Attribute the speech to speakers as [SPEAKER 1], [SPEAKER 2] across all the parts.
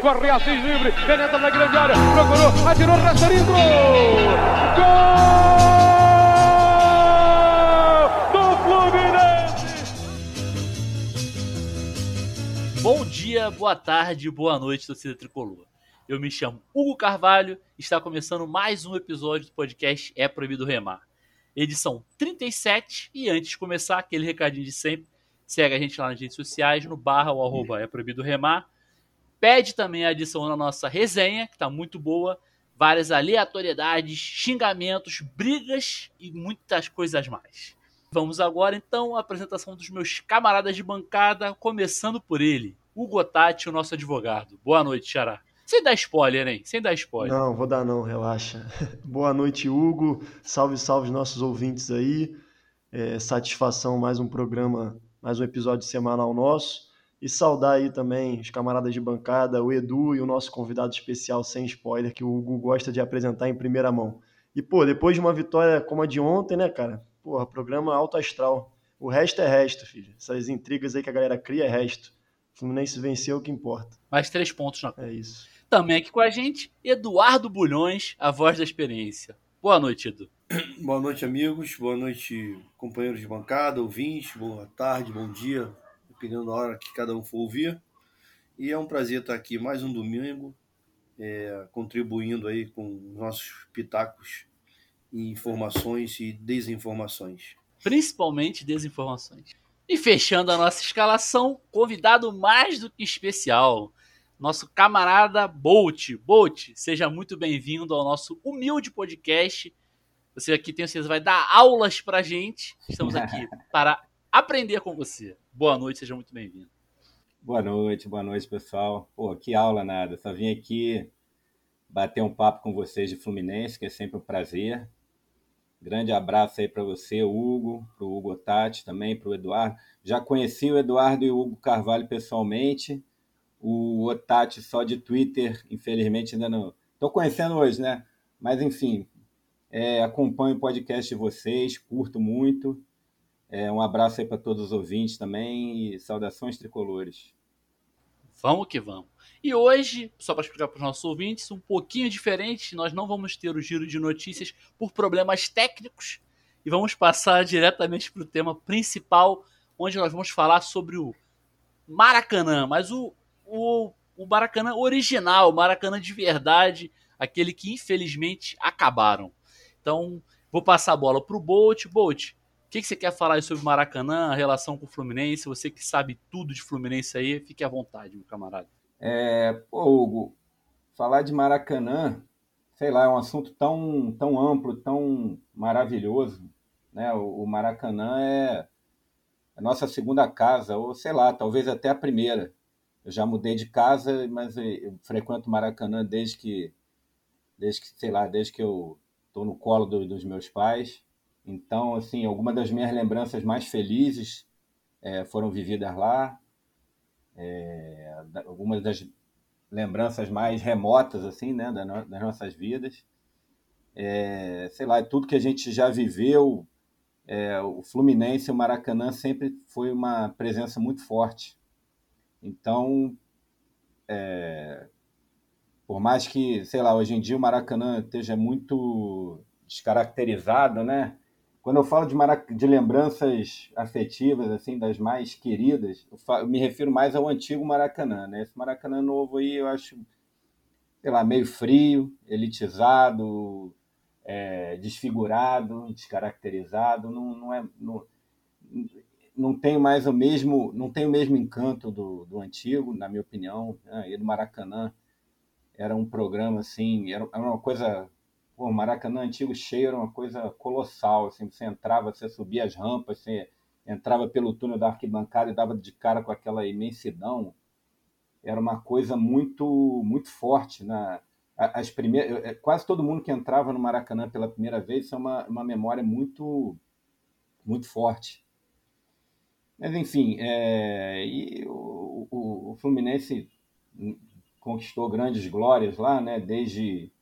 [SPEAKER 1] corre Assis livre, penetra na grande área, procurou, atirou, Rasterinho, gol Fluminense!
[SPEAKER 2] Bom dia, boa tarde, boa noite, torcida tricolor. Eu me chamo Hugo Carvalho está começando mais um episódio do podcast É Proibido Remar. Edição 37 e antes de começar, aquele recadinho de sempre, segue a gente lá nas redes sociais, no barra ou arroba É Proibido Remar. Pede também a adição na nossa resenha, que está muito boa. Várias aleatoriedades, xingamentos, brigas e muitas coisas mais. Vamos agora então à apresentação dos meus camaradas de bancada, começando por ele, Hugo Tati, o nosso advogado. Boa noite, Xará. Sem dar spoiler, hein? Sem dar spoiler.
[SPEAKER 3] Não, vou dar não, relaxa. Boa noite, Hugo. Salve, salve nossos ouvintes aí. É, satisfação mais um programa, mais um episódio semanal nosso. E saudar aí também os camaradas de bancada, o Edu e o nosso convidado especial sem spoiler, que o Hugo gosta de apresentar em primeira mão. E, pô, depois de uma vitória como a de ontem, né, cara? Porra, programa alto astral. O resto é resto, filho. Essas intrigas aí que a galera cria é resto. O Fluminense venceu o que importa.
[SPEAKER 2] Mais três pontos na
[SPEAKER 3] É isso.
[SPEAKER 2] Também aqui com a gente, Eduardo Bulhões, a voz da experiência. Boa noite, Edu.
[SPEAKER 4] Boa noite, amigos. Boa noite, companheiros de bancada, ouvintes. Boa tarde, bom dia, dependendo da hora que cada um for ouvir. E é um prazer estar aqui mais um domingo, é, contribuindo aí com nossos pitacos e informações e desinformações.
[SPEAKER 2] Principalmente desinformações. E fechando a nossa escalação, convidado mais do que especial, nosso camarada Bolt. Bolt, seja muito bem-vindo ao nosso humilde podcast. Você aqui, tenho certeza, vai dar aulas pra gente. Estamos aqui para aprender com você. Boa noite, seja muito bem-vindo.
[SPEAKER 5] Boa noite, boa noite, pessoal. Pô, que aula nada. Só vim aqui bater um papo com vocês de Fluminense, que é sempre um prazer. Grande abraço aí para você, Hugo, para o Hugo Tati também, para o Eduardo. Já conheci o Eduardo e o Hugo Carvalho pessoalmente. O Otati só de Twitter, infelizmente ainda não. Estou conhecendo hoje, né? Mas enfim, é, acompanho o podcast de vocês, curto muito. É, um abraço aí para todos os ouvintes também e saudações tricolores.
[SPEAKER 2] Vamos que vamos. E hoje, só para explicar para os nossos ouvintes, um pouquinho diferente, nós não vamos ter o giro de notícias por problemas técnicos e vamos passar diretamente para o tema principal, onde nós vamos falar sobre o Maracanã, mas o, o, o Maracanã original, o Maracanã de verdade, aquele que infelizmente acabaram. Então, vou passar a bola para o Bolt. Bolt, o que, que, você quer falar sobre Maracanã, a relação com o Fluminense? Você que sabe tudo de Fluminense aí, fique à vontade, meu camarada.
[SPEAKER 5] É, pô, Hugo, falar de Maracanã, sei lá, é um assunto tão, tão amplo, tão maravilhoso. Né? O, o Maracanã é a nossa segunda casa, ou sei lá, talvez até a primeira. Eu já mudei de casa, mas eu frequento Maracanã desde que, desde que sei lá, desde que eu estou no colo do, dos meus pais. Então, assim, algumas das minhas lembranças mais felizes é, foram vividas lá. É, algumas das lembranças mais remotas, assim, né, das nossas vidas. É, sei lá, tudo que a gente já viveu, é, o Fluminense, o Maracanã sempre foi uma presença muito forte. Então, é, por mais que, sei lá, hoje em dia o Maracanã esteja muito descaracterizado, né? Quando eu falo de, de lembranças afetivas, assim, das mais queridas, eu, eu, me refiro mais ao antigo Maracanã, né? Esse Maracanã novo aí eu acho, sei lá, meio frio, elitizado, é, desfigurado, descaracterizado, não, não é... Não, não tem mais o mesmo, não tem o mesmo encanto do, do antigo, na minha opinião, né? e do Maracanã era um programa assim, era, uma coisa o Maracanã antigo cheio era uma coisa colossal. Assim, você entrava, você subia as rampas, você entrava pelo túnel da arquibancada e dava de cara com aquela imensidão. Era uma coisa muito muito forte. Na, as primeiras, quase todo mundo que entrava no Maracanã pela primeira vez, isso é uma, uma memória muito, muito forte. Mas, enfim, é, e o, o, o Fluminense conquistou grandes glórias lá, né? Desde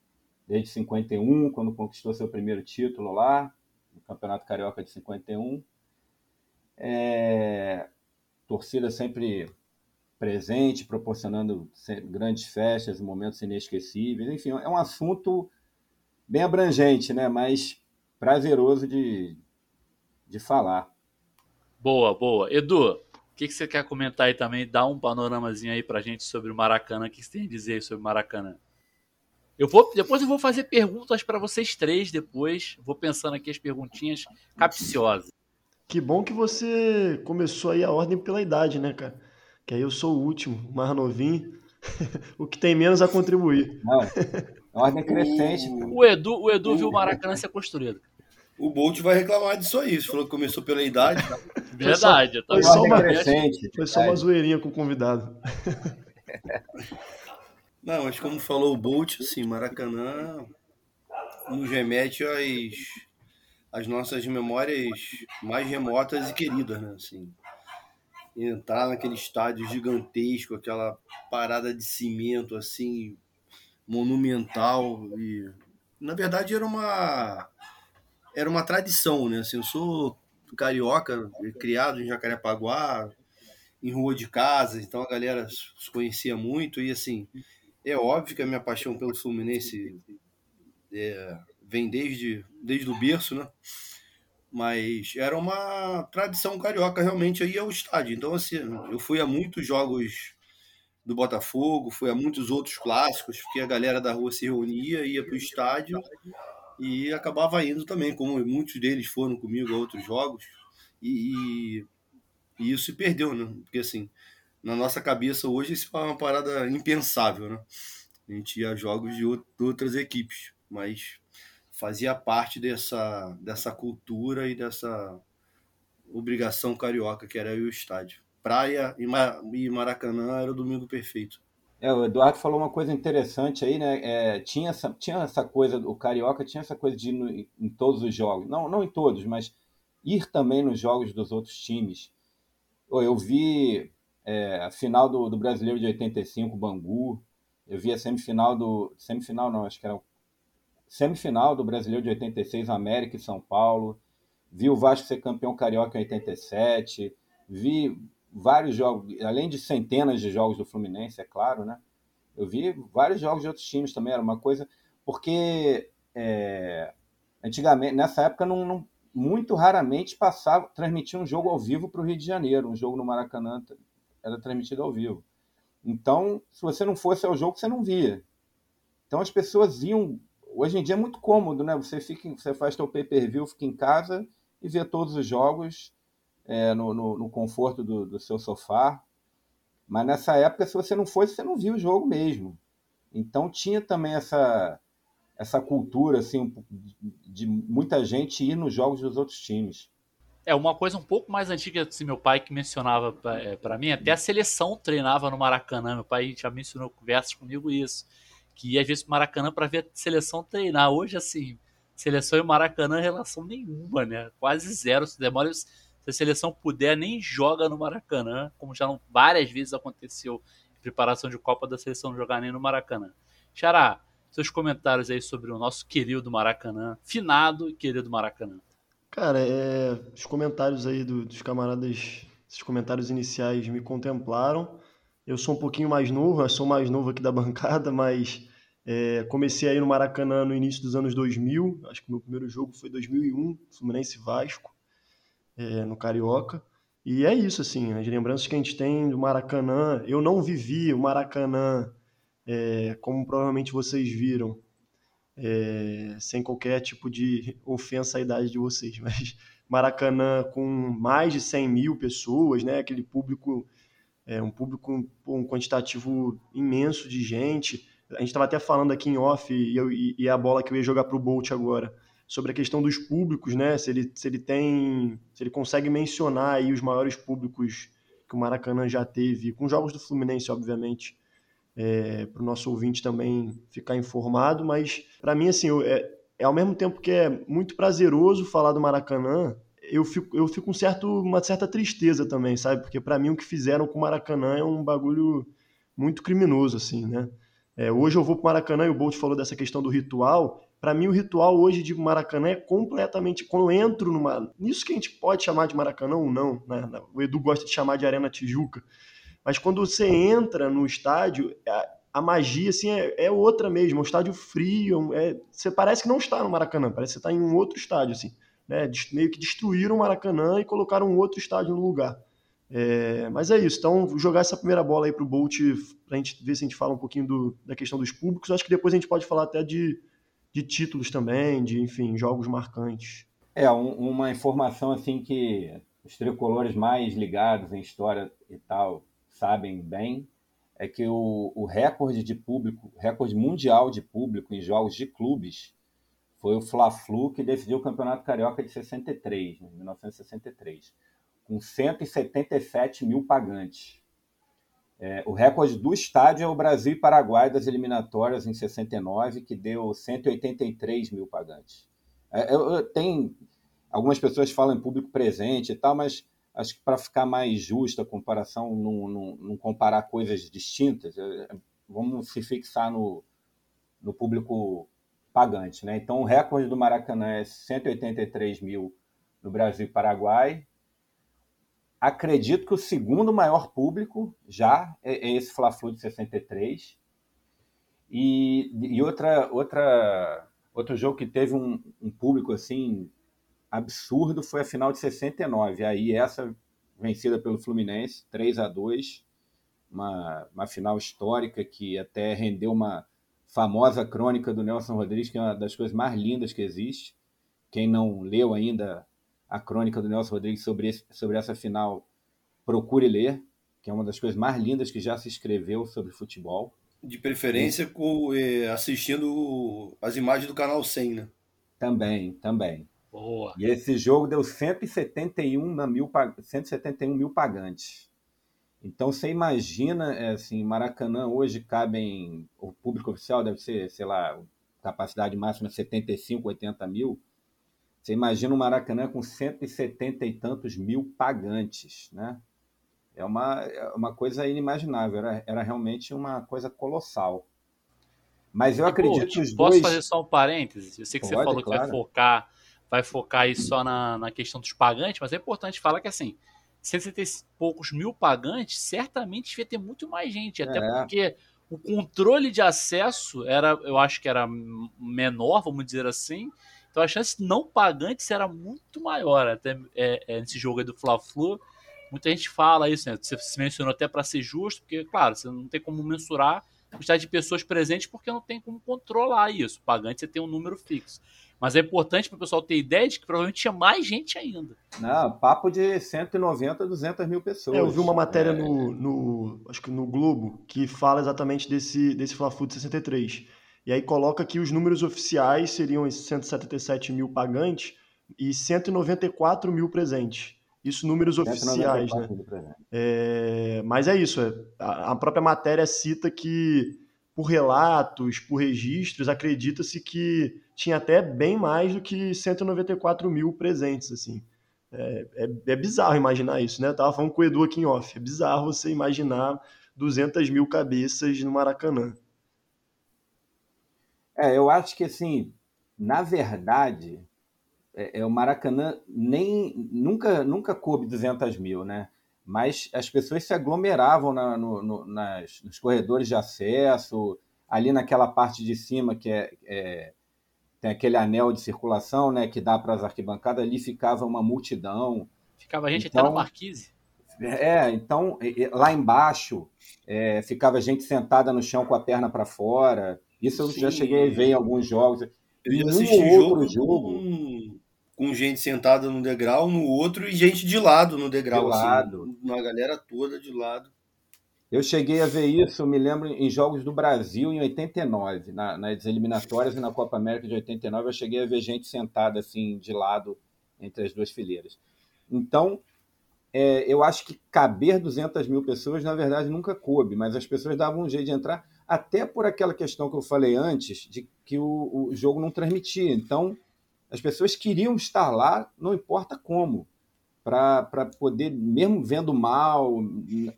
[SPEAKER 5] desde 51, quando conquistou seu primeiro título lá, no Campeonato Carioca de 51. É, torcida sempre presente, proporcionando grandes festas, momentos inesquecíveis. Enfim, é um assunto bem abrangente, né? mas prazeroso de, de falar.
[SPEAKER 2] Boa, boa. Edu, o que, que você quer comentar aí também? Dá um panoramazinho aí pra gente sobre o Maracanã. O que você tem a dizer sobre o Maracanã? Eu vou, depois eu vou fazer perguntas para vocês três depois. Vou pensando aqui as perguntinhas capciosas.
[SPEAKER 3] Que bom que você começou aí a ordem pela idade, né, cara? Que aí eu sou o último, mais novinho, o que tem menos a contribuir.
[SPEAKER 5] Não, ordem crescente.
[SPEAKER 2] O Edu, o Edu viu o Maracanã ser construído.
[SPEAKER 4] O Bolt vai reclamar disso aí. Você falou que começou pela idade.
[SPEAKER 2] Verdade.
[SPEAKER 3] Foi só, foi só uma, crescente, foi só uma zoeirinha com o convidado.
[SPEAKER 4] Não, mas como falou o Bolt, assim, Maracanã nos remete às, às nossas memórias mais remotas e queridas, né? Assim, entrar naquele estádio gigantesco, aquela parada de cimento, assim, monumental e na verdade era uma era uma tradição, né? Assim, eu sou carioca, criado em Jacarepaguá, em rua de casa, então a galera se conhecia muito e assim, é óbvio que a minha paixão pelo Fluminense é, vem desde desde o berço, né? Mas era uma tradição carioca realmente aí ao estádio. Então assim, eu fui a muitos jogos do Botafogo, fui a muitos outros clássicos, porque a galera da rua se reunia, ia para o estádio e acabava indo também, como muitos deles foram comigo a outros jogos, e, e, isso se perdeu, né? Porque assim, na nossa cabeça hoje isso é uma parada impensável, né? A gente ia a jogos de outras equipes, mas fazia parte dessa, dessa cultura e dessa obrigação carioca que era o estádio. Praia e Maracanã era o domingo perfeito.
[SPEAKER 5] É, o Eduardo falou uma coisa interessante aí, né? É, tinha, essa, tinha essa coisa, o Carioca tinha essa coisa de ir no, em todos os jogos. Não, não em todos, mas ir também nos jogos dos outros times. Eu vi é, a final do, do Brasileiro de 85, Bangu. Eu vi a semifinal do. Semifinal não, acho que era. Semifinal do Brasileiro de 86, América e São Paulo. Vi o Vasco ser campeão carioca em 87. Vi vários jogos, além de centenas de jogos do Fluminense, é claro, né? Eu vi vários jogos de outros times também, era uma coisa. Porque é, antigamente, nessa época, não, não, muito raramente passava, transmitia um jogo ao vivo para o Rio de Janeiro, um jogo no Maracanã era transmitido ao vivo. Então, se você não fosse ao jogo, você não via. Então as pessoas iam. Hoje em dia é muito cômodo, né? Você fica, você faz seu pay-per-view, fica em casa e vê todos os jogos é, no, no, no, conforto do, do, seu sofá. Mas nessa época, se você não fosse, você não viu o jogo mesmo. Então tinha também essa, essa cultura assim, de muita gente ir nos jogos dos outros times.
[SPEAKER 2] É, uma coisa um pouco mais antiga, assim, meu pai que mencionava para é, mim, até a seleção treinava no Maracanã. Meu pai já mencionou conversas comigo isso. Que ia às vezes pro Maracanã para ver a seleção treinar. Hoje, assim, seleção e Maracanã relação nenhuma, né? Quase zero. Se demora se a seleção puder, nem joga no Maracanã, como já não, várias vezes aconteceu em preparação de Copa da seleção não jogar nem no Maracanã. Xará, seus comentários aí sobre o nosso querido Maracanã, finado e querido Maracanã.
[SPEAKER 3] Cara, é, os comentários aí do, dos camaradas, esses comentários iniciais me contemplaram. Eu sou um pouquinho mais novo, eu sou mais novo aqui da bancada, mas é, comecei aí no Maracanã no início dos anos 2000, acho que meu primeiro jogo foi 2001, Fluminense Vasco é, no Carioca. E é isso, assim, as lembranças que a gente tem do Maracanã. Eu não vivi o Maracanã é, como provavelmente vocês viram, é, sem qualquer tipo de ofensa à idade de vocês, mas Maracanã com mais de 100 mil pessoas, né? Aquele público, é, um público um quantitativo imenso de gente. A gente estava até falando aqui em off e, eu, e, a bola que eu ia jogar para o Bolt agora sobre a questão dos públicos, né? Se ele, se ele tem, se ele consegue mencionar aí os maiores públicos que o Maracanã já teve, com jogos do Fluminense, obviamente, é, para o nosso ouvinte também ficar informado. Mas para mim, assim, é, é ao mesmo tempo que é muito prazeroso falar do Maracanã, eu fico, eu fico um certo, uma certa tristeza também, sabe? Porque para mim o que fizeram com o Maracanã é um bagulho muito criminoso, assim, né? É, hoje eu vou para o Maracanã e o Bolt falou dessa questão do ritual. Para mim, o ritual hoje de Maracanã é completamente. Quando eu entro numa. Nisso que a gente pode chamar de Maracanã ou não, né? O Edu gosta de chamar de Arena Tijuca. Mas quando você entra no estádio, a, a magia assim, é, é, outra mesmo, é um estádio frio, é, você parece que não está no Maracanã, parece que você está em um outro estádio, assim, né? Meio que destruíram o Maracanã e colocaram um outro estádio no lugar. É, mas é isso, então jogar essa primeira bola aí para o Bolt para a gente ver se a gente fala um pouquinho do, da questão dos públicos. Acho que depois a gente pode falar até de, de títulos também, de enfim, jogos marcantes.
[SPEAKER 5] É, um, uma informação assim que os tricolores mais ligados em história e tal sabem bem é que o, o recorde de público, recorde mundial de público em jogos de clubes foi o Fla-Flu que decidiu o Campeonato Carioca de 63, né, 1963 com 177 mil pagantes. É, o recorde do estádio é o Brasil e Paraguai das eliminatórias em 69, que deu 183 mil pagantes. É, eu, eu, tem algumas pessoas falam em público presente e tal, mas acho que para ficar mais justa a comparação, não, não, não comparar coisas distintas, é, vamos se fixar no, no público pagante. Né? Então, o recorde do Maracanã é 183 mil no Brasil e Paraguai, acredito que o segundo maior público já é, é esse Fla-Flu de 63. E, e outra, outra, outro jogo que teve um, um, público assim absurdo foi a final de 69. Aí essa vencida pelo Fluminense, 3 a 2 uma, uma final histórica que até rendeu uma famosa crônica do Nelson Rodrigues, que é uma das coisas mais lindas que existe. Quem não leu ainda a crônica do Nelson Rodrigues sobre, esse, sobre essa final, procure ler, que é uma das coisas mais lindas que já se escreveu sobre futebol.
[SPEAKER 4] De preferência com, eh, assistindo as imagens do canal 100, né?
[SPEAKER 5] Também, também.
[SPEAKER 2] Boa.
[SPEAKER 5] E esse jogo deu 171 mil, 171 mil pagantes. Então você imagina, é, assim, Maracanã hoje cabem, o público oficial deve ser, sei lá, capacidade máxima 75, 80 mil. Você imagina o Maracanã com 170 e tantos mil pagantes, né? É uma, é uma coisa inimaginável, era, era realmente uma coisa colossal. Mas eu e, acredito que os
[SPEAKER 2] posso dois... fazer só um parênteses? Eu sei que Pode, você falou claro. que vai focar, vai focar aí só na, na questão dos pagantes, mas é importante falar que assim, 170 e poucos mil pagantes, certamente devia ter muito mais gente, até é. porque o controle de acesso era, eu acho que era menor, vamos dizer assim, então a chance não pagante era muito maior. Até é, é, nesse jogo aí do Fla-Flu, muita gente fala isso, né? Você se mencionou até para ser justo, porque, claro, você não tem como mensurar a quantidade de pessoas presentes porque não tem como controlar isso. Pagante você tem um número fixo. Mas é importante para o pessoal ter ideia de que provavelmente tinha mais gente ainda.
[SPEAKER 5] Não, papo de 190, 200 mil pessoas.
[SPEAKER 3] É, eu vi uma matéria é... no, no, acho que no Globo que fala exatamente desse, desse Fla-Flu de 63 e aí coloca que os números oficiais seriam 177 mil pagantes e 194 mil presentes. Isso números oficiais, né? É, mas é isso. É, a própria matéria cita que, por relatos, por registros, acredita-se que tinha até bem mais do que 194 mil presentes, assim. É, é, é, bizarro imaginar isso, né? Eu tava falando com o Edu aqui em off. É bizarro você imaginar 200 mil cabeças no Maracanã.
[SPEAKER 5] É, eu acho que assim, na verdade, é, é, o Maracanã nem nunca nunca coube 200 mil, né? Mas as pessoas se aglomeravam na, no, no, nas, nos corredores de acesso, ali naquela parte de cima que é, é tem aquele anel de circulação, né, que dá para as arquibancadas, ali ficava uma multidão.
[SPEAKER 2] Ficava gente então, até na marquise.
[SPEAKER 5] É, então lá embaixo é, ficava gente sentada no chão com a perna para fora. Isso eu Sim. já cheguei a ver em alguns jogos.
[SPEAKER 4] Eu já assisti um jogo, jogo. Com, com, gente sentada no degrau, no outro, e gente de lado no degrau.
[SPEAKER 5] De assim, lado.
[SPEAKER 4] Uma galera toda de lado.
[SPEAKER 5] Eu cheguei a ver isso, me lembro, em jogos do Brasil em 89, na, nas eliminatórias e na Copa América de 89, eu cheguei a ver gente sentada assim, de lado, entre as duas fileiras. Então, é, eu acho que caber 200 mil pessoas, na verdade, nunca coube, mas as pessoas davam um jeito de entrar até por aquela questão que eu falei antes, de que o, o jogo não transmitia. Então, as pessoas queriam estar lá, não importa como, para poder, mesmo vendo mal,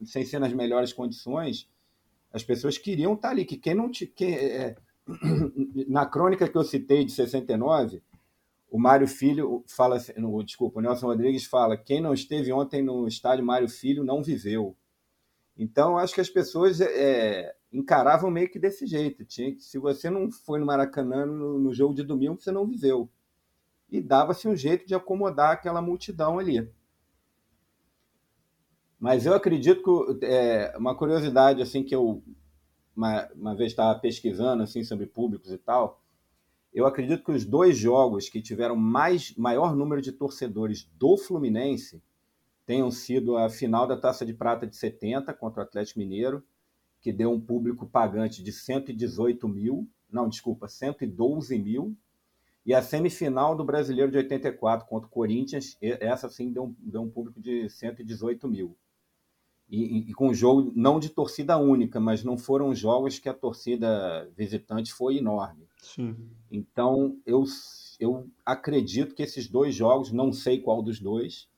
[SPEAKER 5] sem ser nas melhores condições, as pessoas queriam estar ali. Que quem não te, quem, é, na crônica que eu citei de 69, o Mário Filho fala, no, desculpa, o Nelson Rodrigues fala: quem não esteve ontem no estádio Mário Filho não viveu. Então, acho que as pessoas é, encaravam meio que desse jeito. Tinha se você não foi no Maracanã no, no jogo de domingo, você não viveu. E dava-se um jeito de acomodar aquela multidão ali. Mas eu acredito que é, uma curiosidade assim que eu uma, uma vez estava pesquisando assim sobre públicos e tal, eu acredito que os dois jogos que tiveram mais maior número de torcedores do Fluminense tenham sido a final da Taça de Prata de 70 contra o Atlético Mineiro, que deu um público pagante de 118 mil, não, desculpa, 112 mil, e a semifinal do Brasileiro de 84 contra o Corinthians, essa sim deu um, deu um público de 118 mil. E, e, com um jogo não de torcida única, mas não foram jogos que a torcida visitante foi enorme.
[SPEAKER 3] Sim.
[SPEAKER 5] Então, eu, eu acredito que esses dois jogos, não sei qual dos dois,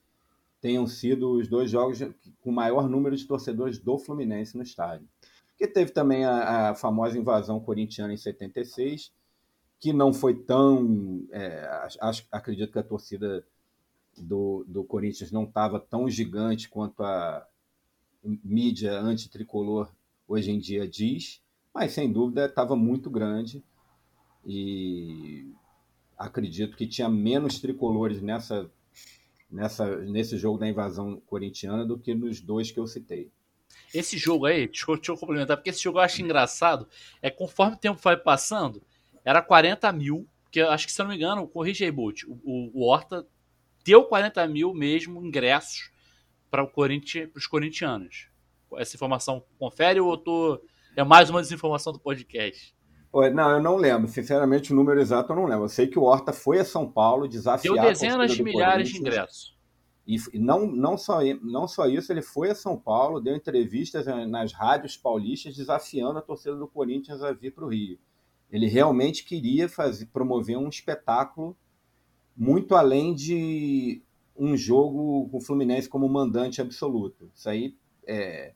[SPEAKER 5] tenham sido os dois jogos com maior número de torcedores do Fluminense no estádio. Porque teve também a, a famosa invasão corintiana em 76, que não foi tão. É, acho, acredito que a torcida do, do Corinthians não estava tão gigante quanto a mídia antitricolor hoje em dia diz, mas sem dúvida estava muito grande e acredito que tinha menos tricolores nessa nessa, nesse jogo da invasão corintiana do que nos dois que eu citei.
[SPEAKER 2] Esse jogo aí, deixa eu, deixa eu complementar, porque esse jogo eu acho engraçado, é conforme o tempo vai passando, era 40 mil, que acho que se eu não me engano, corrija aí, Bolt, o, o, Horta deu 40 mil mesmo ingressos para Corinthians, os corintianos. Essa informação confere ou tô... é mais uma desinformação do podcast?
[SPEAKER 5] Não, eu não lembro. Sinceramente, o número exato eu não lembro. Eu sei que o Horta foi a São Paulo desafiar.
[SPEAKER 2] Deu dezenas de milhares de ingressos.
[SPEAKER 5] E não, não, só, não só isso, ele foi a São Paulo, deu entrevistas nas rádios paulistas desafiando a torcida do Corinthians a vir para o Rio. Ele realmente queria fazer, promover um espetáculo muito além de um jogo com o Fluminense como mandante absoluto. Isso aí é,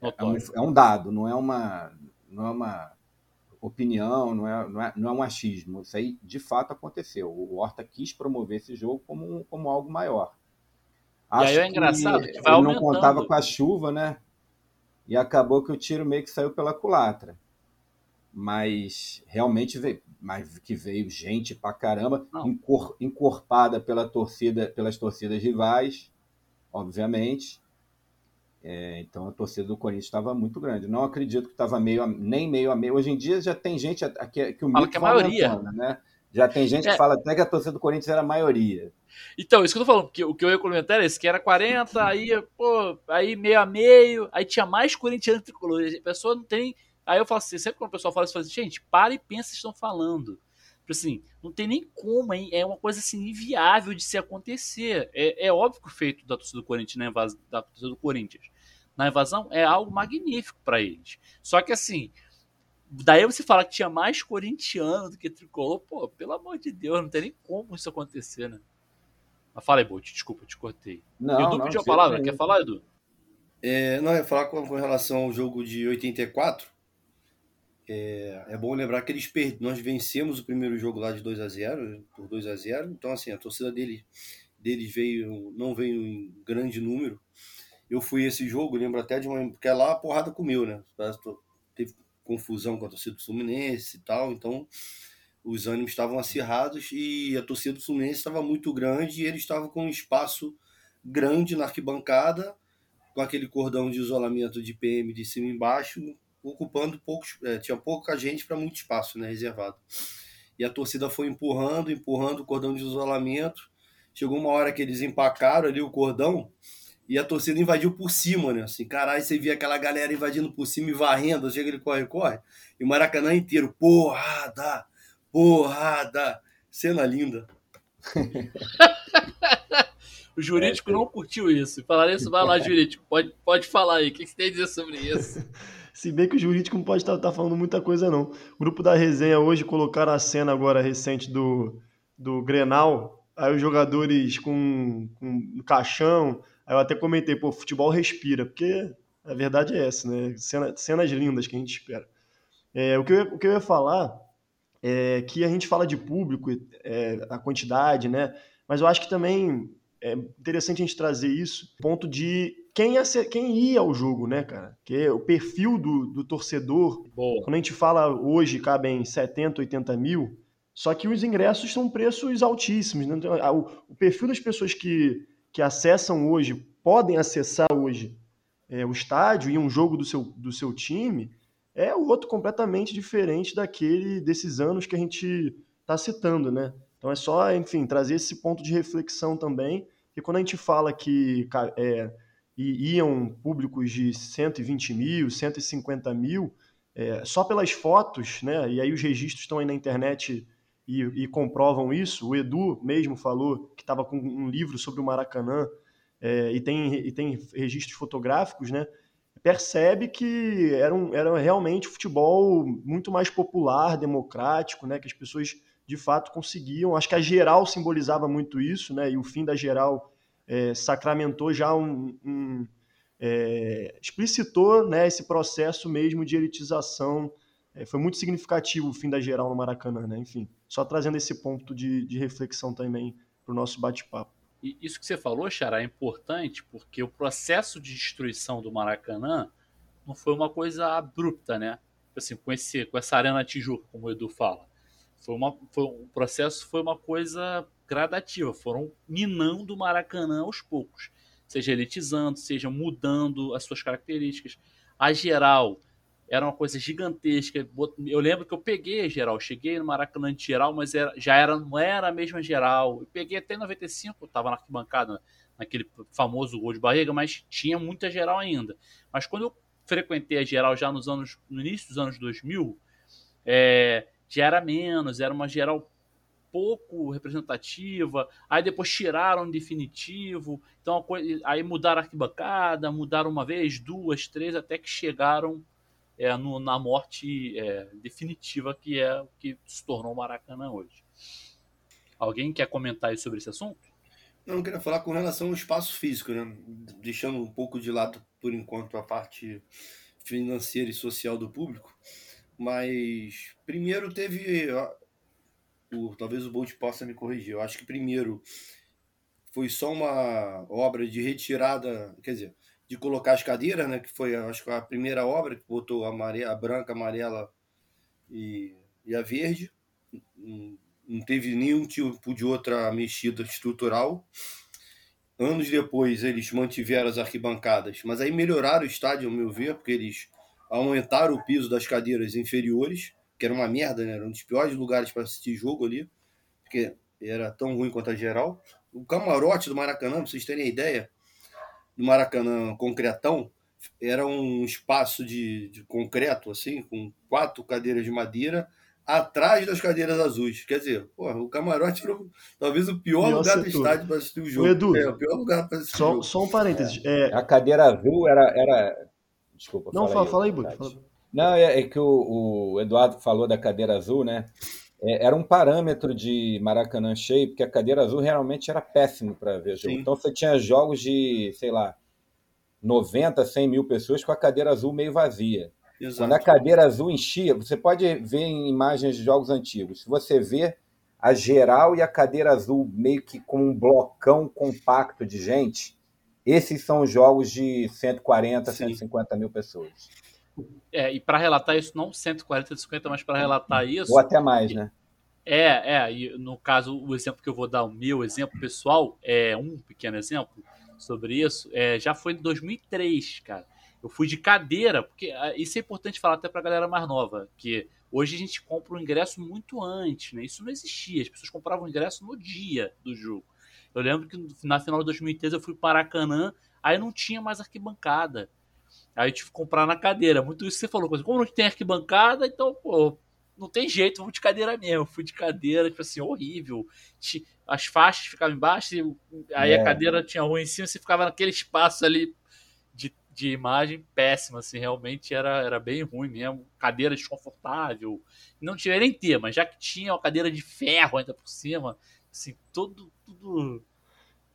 [SPEAKER 5] é, um, é um dado, não é uma, não é uma opinião, não é, não, é, não é um achismo. Isso aí de fato aconteceu. O Horta quis promover esse jogo como, como algo maior.
[SPEAKER 2] Acho e aí é engraçado que,
[SPEAKER 5] que vai ele não contava com a chuva, né? E acabou que o tiro meio que saiu pela culatra. Mas realmente veio, mas que veio gente pra caramba, encor, encorpada pela torcida, pelas torcidas rivais, obviamente. É, então a torcida do Corinthians estava muito grande. Não acredito que estava meio nem meio a meio. Hoje em dia já tem gente que, que o
[SPEAKER 2] mito que a maioria,
[SPEAKER 5] né? Já tem gente é. que fala até que a torcida do Corinthians era a maioria.
[SPEAKER 2] Então, isso que eu tô falando, porque o que eu ia comentar é esse, que era 40, aí, pô, aí meio a meio, aí tinha mais corintiano tricolor. A pessoa não tem. Aí eu falo assim, sempre quando o pessoal fala isso, eu falo assim, gente, para e pensa que estão falando. Tipo assim, não tem nem como, hein? É uma coisa assim inviável de se acontecer. É, é óbvio que o feito da torcida do Corinthians, né, da torcida do Corinthians na invasão é algo magnífico para eles. Só que assim, daí você fala que tinha mais corintiano do que tricolor, pô, pelo amor de Deus, não tem nem como isso acontecer, né? Mas fala aí, Bolt, desculpa, te cortei.
[SPEAKER 5] Não,
[SPEAKER 2] Edu
[SPEAKER 5] não,
[SPEAKER 2] pediu a palavra, quer falar, Edu?
[SPEAKER 4] É, não, eu ia falar com, com, relação ao jogo de 84. É, é bom lembrar que eles perd... nós vencemos o primeiro jogo lá de 2 a 0 por 2 a 0 Então, assim, a torcida deles, deles veio, não veio em grande número eu fui esse jogo, lembro até de uma. Porque lá a porrada comeu, né? Teve confusão com a torcida do Fluminense e tal, então os ânimos estavam acirrados e a torcida do Fluminense estava muito grande e eles estavam com um espaço grande na arquibancada, com aquele cordão de isolamento de PM de cima e embaixo, ocupando poucos. É, tinha pouca gente para muito espaço né, reservado. E a torcida foi empurrando, empurrando o cordão de isolamento. Chegou uma hora que eles empacaram ali o cordão e a torcida invadiu por cima, né? Assim, caralho, você via aquela galera invadindo por cima e varrendo, chega ele corre, corre. E o Maracanã inteiro, porrada, porrada. Cena linda.
[SPEAKER 2] o jurídico é, não curtiu isso. Falar isso, vai lá, jurídico. Pode, pode falar aí. O que você tem a dizer sobre isso?
[SPEAKER 3] Se bem que o jurídico não pode estar tá, tá falando muita coisa, não. O grupo da resenha hoje colocaram a cena agora recente do, do Grenal. Aí os jogadores com, com caixão, Aí eu até comentei, pô, futebol respira, porque a verdade é essa, né? Cena, cenas lindas que a gente espera. É, o, que eu, o que eu ia falar é que a gente fala de público, é, a quantidade, né? Mas eu acho que também é interessante a gente trazer isso, ponto de quem, ia, quem ia ao jogo, né, cara? Que é o perfil do, do torcedor.
[SPEAKER 2] Boa.
[SPEAKER 3] Quando a gente fala hoje, cabem 70, 80 mil, só que os ingressos são preços altíssimos. Né? Então, o, o, perfil das pessoas que, que acessam hoje, podem acessar hoje é, o estádio e um jogo do seu, do seu time, é outro completamente diferente daquele desses anos que a gente está citando, né? Então é só, enfim, trazer esse ponto de reflexão também, que quando a gente fala que é, iam públicos de 120 mil, 150 mil, é, só pelas fotos, né? E aí os registros estão aí na internet e, e comprovam isso. O Edu mesmo falou que estava com um livro sobre o Maracanã é, e, tem, e tem registros fotográficos, né? Percebe que era, um, era realmente futebol muito mais popular, democrático, né? Que as pessoas de fato conseguiam. Acho que a geral simbolizava muito isso, né? E o fim da geral é, sacramentou já um, um é, explicitou né, esse processo mesmo de elitização. É, foi muito significativo o fim da geral no Maracanã, né? Enfim, só trazendo esse ponto de, de reflexão também para o nosso bate-papo.
[SPEAKER 2] E isso que você falou, Xará, é importante porque o processo de destruição do Maracanã não foi uma coisa abrupta, né? Assim, com, esse, com essa arena Tijuca, como o Edu fala. Foi uma, foi, o processo foi uma coisa gradativa, foram minando o Maracanã aos poucos, seja elitizando, seja mudando as suas características. A geral era uma coisa gigantesca. Eu lembro que eu peguei a geral, cheguei no Maracanã de geral, mas era, já era, não era a mesma geral. Eu peguei até em 95, estava na arquibancada, naquele famoso gol de barriga, mas tinha muita geral ainda. Mas quando eu frequentei a geral já nos anos, no início dos anos 2000, é, já era menos, era uma geral pouco representativa, aí depois tiraram definitivo, então aí mudaram a arquibancada, mudaram uma vez, duas, três, até que chegaram é, no, na morte é, definitiva que é o que se tornou o Maracanã hoje. Alguém quer comentar aí sobre esse assunto?
[SPEAKER 4] Não, eu queria falar com relação ao espaço físico, né? deixando um pouco de lado, por enquanto, a parte financeira e social do público. Mas primeiro teve o, talvez o Bolt possa me corrigir. Eu acho que primeiro foi só uma obra de retirada, quer dizer, de colocar as cadeiras, né? Que foi, acho que a primeira obra que botou a, amarela, a branca, a amarela e, e a verde. Não teve nenhum tipo de outra mexida estrutural. Anos depois eles mantiveram as arquibancadas, mas aí melhoraram o estádio, ao meu ver, porque eles aumentaram o piso das cadeiras inferiores que era uma merda, né? Era um dos piores lugares para assistir jogo ali, porque era tão ruim quanto a geral. O camarote do Maracanã, para vocês terem ideia, do Maracanã concretão, era um espaço de, de concreto, assim, com quatro cadeiras de madeira, atrás das cadeiras azuis. Quer dizer, porra, o camarote era talvez o pior, pior lugar do estádio para assistir o jogo. O
[SPEAKER 3] Edu,
[SPEAKER 4] é, o pior lugar para assistir
[SPEAKER 3] só,
[SPEAKER 4] o jogo.
[SPEAKER 3] Só um parênteses.
[SPEAKER 5] É. É... A cadeira azul era. era... Desculpa,
[SPEAKER 3] Não, fala, fala aí, Bud. Fala.
[SPEAKER 5] Não, é, é que o, o, Eduardo falou da cadeira azul, né? É, era um parâmetro de Maracanã cheio, porque a cadeira azul realmente era péssimo para ver jogo. Sim. Então você tinha jogos de, sei lá, 90, 100 mil pessoas com a cadeira azul meio vazia. Exato. Quando a cadeira azul enchia, você pode ver em imagens de jogos antigos. Se você vê a geral e a cadeira azul meio que com um blocão compacto de gente, esses são os jogos de 140, Sim. 150 mil pessoas.
[SPEAKER 2] É, e para relatar isso, não 140, 150, mas para relatar isso.
[SPEAKER 5] Ou até mais, né?
[SPEAKER 2] É, é, e no caso, o exemplo que eu vou dar, o meu exemplo pessoal, é um pequeno exemplo sobre isso, é, já foi em 2003, cara. Eu fui de cadeira, porque ah, isso é importante falar até pra galera mais nova, que hoje a gente compra o ingresso muito antes, né? Isso não existia, as pessoas compravam o ingresso no dia do jogo. Eu lembro que na final de 2013 eu fui para Maracanã, aí não tinha mais arquibancada. Aí eu tive que comprar na cadeira. Muito isso que você falou. Como não tem arquibancada, então, pô, não tem jeito, vamos de cadeira mesmo. Eu fui de cadeira, tipo assim, horrível. As faixas ficavam embaixo, aí é. a cadeira tinha rua em cima, você ficava naquele espaço ali de, de imagem péssima, assim, realmente era, era bem ruim mesmo. Cadeira desconfortável. Não tinha nem ter, mas já que tinha uma cadeira de ferro ainda por cima, assim, todo, tudo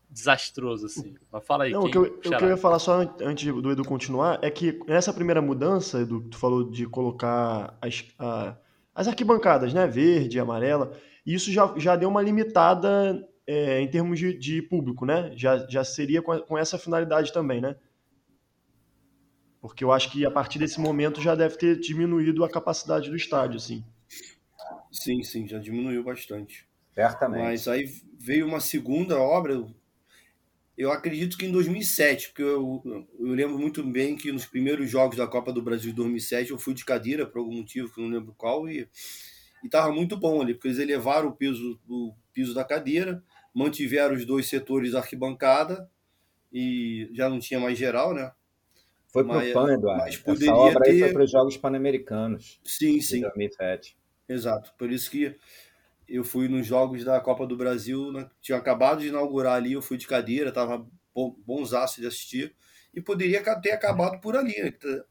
[SPEAKER 2] desastroso, assim. Mas fala aí.
[SPEAKER 3] Não, o, que eu, o, que eu, ia falar só antes do Edu continuar é que nessa primeira mudança, Edu, tu falou de colocar as, a, as arquibancadas, né? Verde, amarela, isso já, já deu uma limitada é, em termos de, de, público, né? Já, já seria com, com, essa finalidade também, né? Porque eu acho que a partir desse momento já deve ter diminuído a capacidade do estádio, assim.
[SPEAKER 4] Sim, sim, já diminuiu bastante.
[SPEAKER 5] Certamente.
[SPEAKER 4] Mas aí veio uma segunda obra, eu acredito que em 2007, porque eu, eu lembro muito bem que nos primeiros jogos da Copa do Brasil de 2007 eu fui de cadeira por algum motivo que não lembro qual e estava muito bom ali, porque eles elevaram o piso, o piso da cadeira, mantiveram os dois setores da arquibancada e já não tinha mais geral, né?
[SPEAKER 5] Foi para o PAN, Eduardo. Mas poderia Essa obra ter... aí foi para os Jogos Pan-Americanos.
[SPEAKER 4] Sim, sim.
[SPEAKER 5] 2007.
[SPEAKER 4] Exato. Por isso que eu fui nos Jogos da Copa do Brasil, né? tinha acabado de inaugurar ali, eu fui de cadeira, tava bonsaço de assistir, e poderia ter acabado por ali. Né?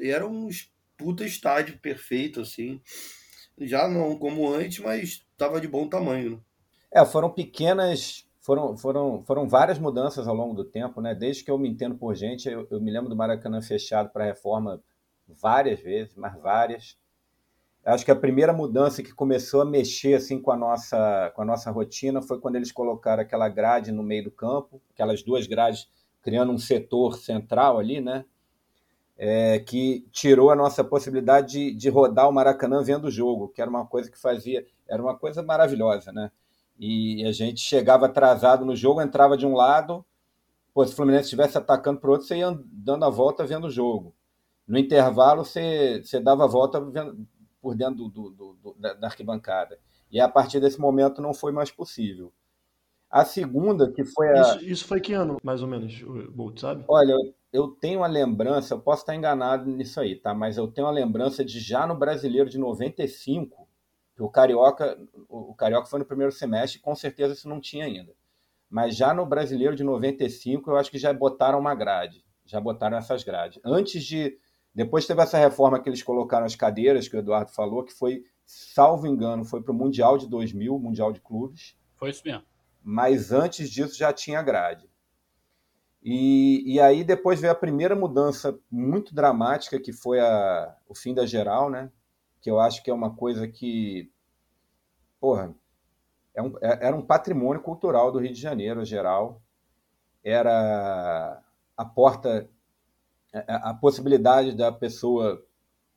[SPEAKER 4] Era um puta estádio perfeito, assim. Já não como antes, mas tava de bom tamanho. Né?
[SPEAKER 5] É, foram pequenas foram, foram, foram várias mudanças ao longo do tempo, né? Desde que eu me entendo por gente, eu, eu me lembro do Maracanã fechado para reforma várias vezes, mas várias. Acho que a primeira mudança que começou a mexer assim com a nossa com a nossa rotina foi quando eles colocaram aquela grade no meio do campo, aquelas duas grades criando um setor central ali, né? É, que tirou a nossa possibilidade de, de rodar o Maracanã vendo o jogo, que era uma coisa que fazia, era uma coisa maravilhosa, né? e a gente chegava atrasado no jogo, entrava de um lado, pô, se o Fluminense estivesse atacando para o outro, você ia dando a volta vendo o jogo. No intervalo, você, você dava a volta vendo, por dentro do, do, do, da, da arquibancada. E a partir desse momento não foi mais possível. A segunda, que foi a.
[SPEAKER 3] Isso, isso foi que ano, mais ou menos, Bolt, sabe?
[SPEAKER 5] Olha, eu, eu tenho uma lembrança, eu posso estar enganado nisso aí, tá? Mas eu tenho uma lembrança de já no brasileiro de 95, o Carioca, o Carioca foi no primeiro semestre, com certeza isso não tinha ainda. Mas já no Brasileiro de 95, eu acho que já botaram uma grade, já botaram essas grades. Antes de depois teve essa reforma que eles colocaram as cadeiras, que o Eduardo falou, que foi, salvo engano, foi para o Mundial de 2000, Mundial de Clubes.
[SPEAKER 2] Foi isso mesmo.
[SPEAKER 5] Mas antes disso já tinha grade. E, e aí depois veio a primeira mudança muito dramática, que foi a, o fim da geral, né? que eu acho que é uma coisa que, porra, é um, é, era um patrimônio cultural do Rio de Janeiro, geral. Era a porta, a, a possibilidade da pessoa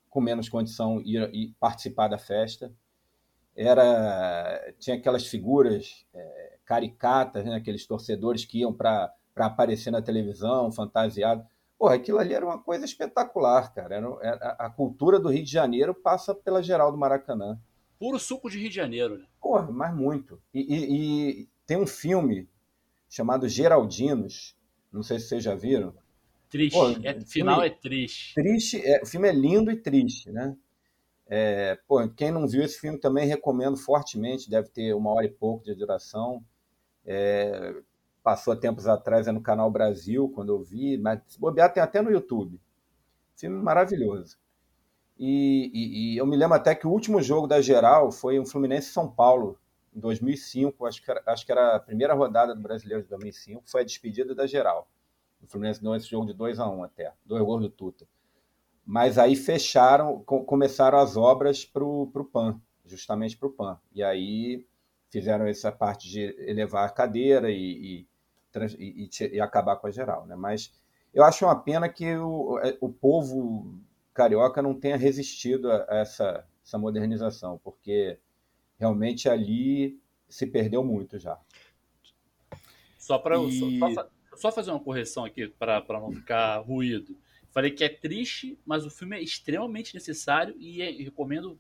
[SPEAKER 5] com menos condição ir, ir, participar da festa. Era tinha aquelas figuras é, caricatas, né, aqueles torcedores que iam para aparecer na televisão, fantasiados. Porra, aquilo ali era uma coisa espetacular, cara. Era, era, a cultura do Rio de Janeiro passa pela geral do Maracanã.
[SPEAKER 2] Puro suco de Rio de Janeiro, né?
[SPEAKER 5] Porra, mas muito. E, e, e tem um filme chamado Geraldinos, não sei se vocês já viram.
[SPEAKER 2] Triste. Pô, é, final é triste.
[SPEAKER 5] Triste, é, o filme é lindo e triste, né? É, pô, quem não viu esse filme também recomendo fortemente, deve ter uma hora e pouco de duração. É, passou tempos atrás é no Canal Brasil, quando eu vi, mas se bobear tem até no YouTube. Filme maravilhoso. E, e, e, eu me lembro até que o último jogo da geral foi um Fluminense São Paulo, em 2005, acho que, era, acho que era a primeira rodada do Brasileiro de 2005, foi a despedida da geral. O Fluminense ganhou esse jogo de 2 a 1 um até, dois gols do Tuta. Mas aí fecharam, começaram as obras para o PAN, justamente para o PAN. E aí fizeram essa parte de elevar a cadeira e, e e, e, acabar com a geral. Né? Mas eu acho uma pena que o, é, o povo carioca não tenha resistido a, essa, essa modernização, porque realmente ali se perdeu muito já.
[SPEAKER 2] Só para e... só, só, fazer uma correção aqui para não ficar ruído. Falei que é triste, mas o filme é extremamente necessário e é, recomendo,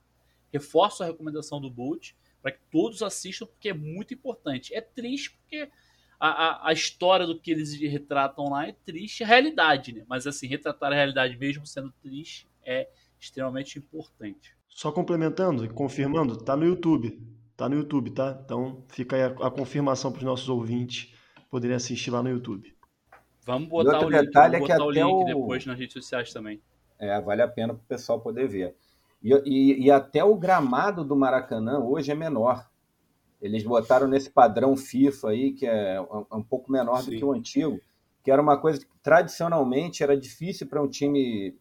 [SPEAKER 2] reforço a recomendação do Bolt para que todos assistam porque é muito importante. É triste porque a, a, a, história do que eles retratam lá é triste, é realidade, né? Mas assim, retratar a realidade mesmo sendo triste é extremamente importante.
[SPEAKER 3] Só complementando e confirmando, tá no YouTube. Tá no YouTube, tá? Então fica aí a, a confirmação para os nossos ouvintes poderem assistir lá no YouTube.
[SPEAKER 2] Vamos botar o link, vamos é botar o link o... depois nas redes sociais também.
[SPEAKER 5] É, vale a pena para o pessoal poder ver. E, e, e, até o gramado do Maracanã hoje é menor. Eles botaram nesse padrão FIFA aí, que é um pouco menor Sim. do que o antigo, que era uma coisa que tradicionalmente era difícil para um time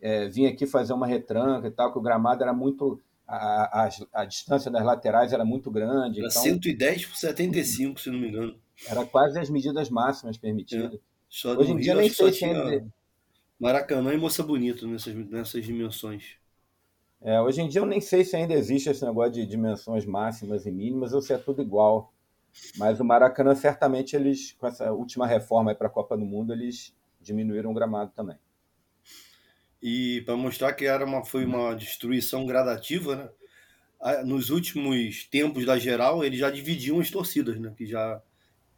[SPEAKER 5] é, vir aqui fazer uma retranca e tal, que o gramado era muito. A, a, a distância das laterais era muito grande.
[SPEAKER 4] Era então, 110 por 75, se não me engano.
[SPEAKER 5] Era quase as medidas máximas permitidas. É. Hoje em dia nem sei se ainda.
[SPEAKER 4] Maracanã e Moça Bonito nessas, nessas dimensões.
[SPEAKER 5] É, hoje em dia eu nem sei se ainda existe esse negócio de dimensões máximas e mínimas ou se é tudo igual. Mas o Maracanã, certamente, eles, com essa última reforma para a Copa do Mundo, eles diminuíram o gramado também.
[SPEAKER 4] E para mostrar que era uma, foi uma destruição gradativa, né? Nos últimos tempos da geral, eles já dividiam as torcidas, né? Que já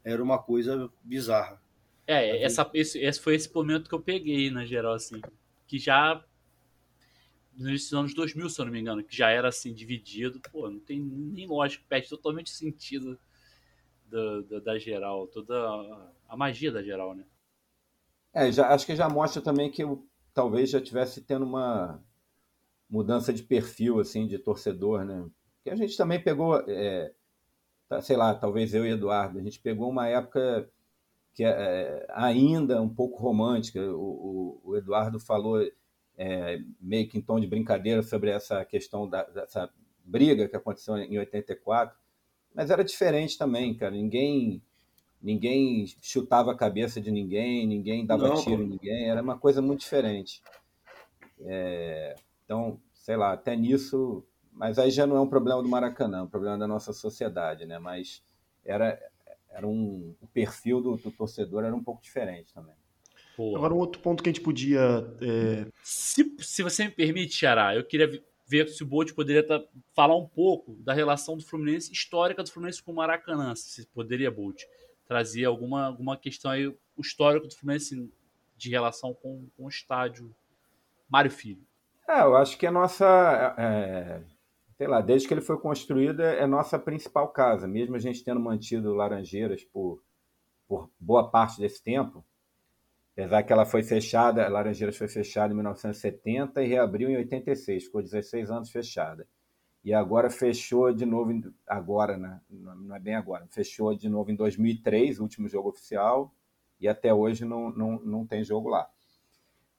[SPEAKER 4] era uma coisa bizarra.
[SPEAKER 2] É, essa, esse, esse foi esse momento que eu peguei na geral, assim. Que já. Nos anos 2000, se eu não me engano, que já era assim, dividido. Pô, não tem nem lógica, perde totalmente sentido da, da, da geral, toda a, a, magia da geral, né?
[SPEAKER 5] É, já, acho que já mostra também que eu, talvez já tivesse tendo uma mudança de perfil, assim, de torcedor, né? Que a gente também pegou, é, tá, sei lá, talvez eu e Eduardo, a gente pegou uma época que é, ainda um pouco romântica. O, o, o Eduardo falou é, meio que em tom de brincadeira sobre essa questão da, dessa briga que aconteceu em 84, mas era diferente também, cara. Ninguém ninguém chutava a cabeça de ninguém, ninguém dava Não, tiro em ninguém, era uma coisa muito diferente. É, então, sei lá, até nisso, mas aí já não é um problema do Maracanã, é um problema da nossa sociedade, né? Mas era, era um, o perfil do, do torcedor era um pouco diferente também.
[SPEAKER 3] Agora, um outro ponto que a gente podia. É...
[SPEAKER 2] Se, se você me permite, Xará, eu queria ver se o Bolt poderia tá, falar um pouco da relação do Fluminense, histórica do Fluminense com o Maracanã. Se poderia, Bolt, trazer alguma, alguma questão aí, o histórico do Fluminense de relação com, com o estádio Mário Filho.
[SPEAKER 5] É, eu acho que a nossa. É, sei lá, desde que ele foi construído, é nossa principal casa. Mesmo a gente tendo mantido Laranjeiras por, por boa parte desse tempo, apesar que ela foi fechada, Laranjeiras foi fechada em 1970 e reabriu em 86, ficou 16 anos fechada. E agora fechou de novo, agora, né? não é bem agora, fechou de novo em 2003, o último jogo oficial, e até hoje não, não, não tem jogo lá.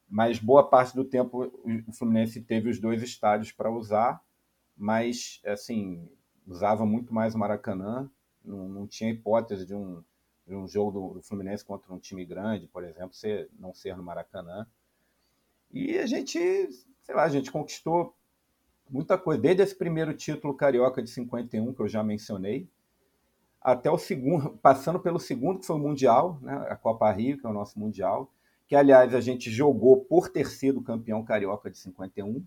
[SPEAKER 5] Mas boa parte do tempo o Fluminense teve os dois estádios para usar, mas assim usava muito mais o Maracanã, não, não tinha hipótese de um, de um jogo do, do, Fluminense contra um time grande, por exemplo, ser, não ser no Maracanã. E a gente, sei lá, a gente conquistou muita coisa, desde esse primeiro título carioca de 51 que eu já mencionei, até o segundo, passando pelo segundo que foi o Mundial, né, a Copa Rio, que é o nosso Mundial, que aliás a gente jogou por ter sido campeão carioca de 51.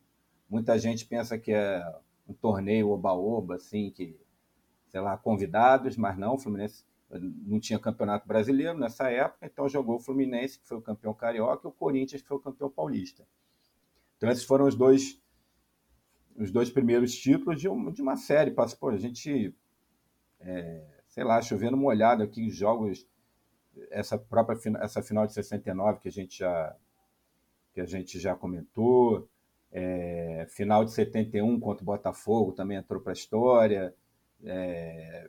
[SPEAKER 5] Muita gente pensa que é um torneio oba-oba, assim, que, sei lá, convidados, mas não, o Fluminense não tinha campeonato brasileiro nessa época, então jogou o Fluminense, que foi o campeão carioca, e o Corinthians, que foi o campeão paulista. Então esses foram os dois os dois primeiros títulos de, uma, de uma série. Pô, a gente, é, sei lá, chovendo molhado aqui, jogos, essa própria essa final de 69 que a gente já, que a gente já comentou, é, final de 71 contra o Botafogo também entrou para a história. É,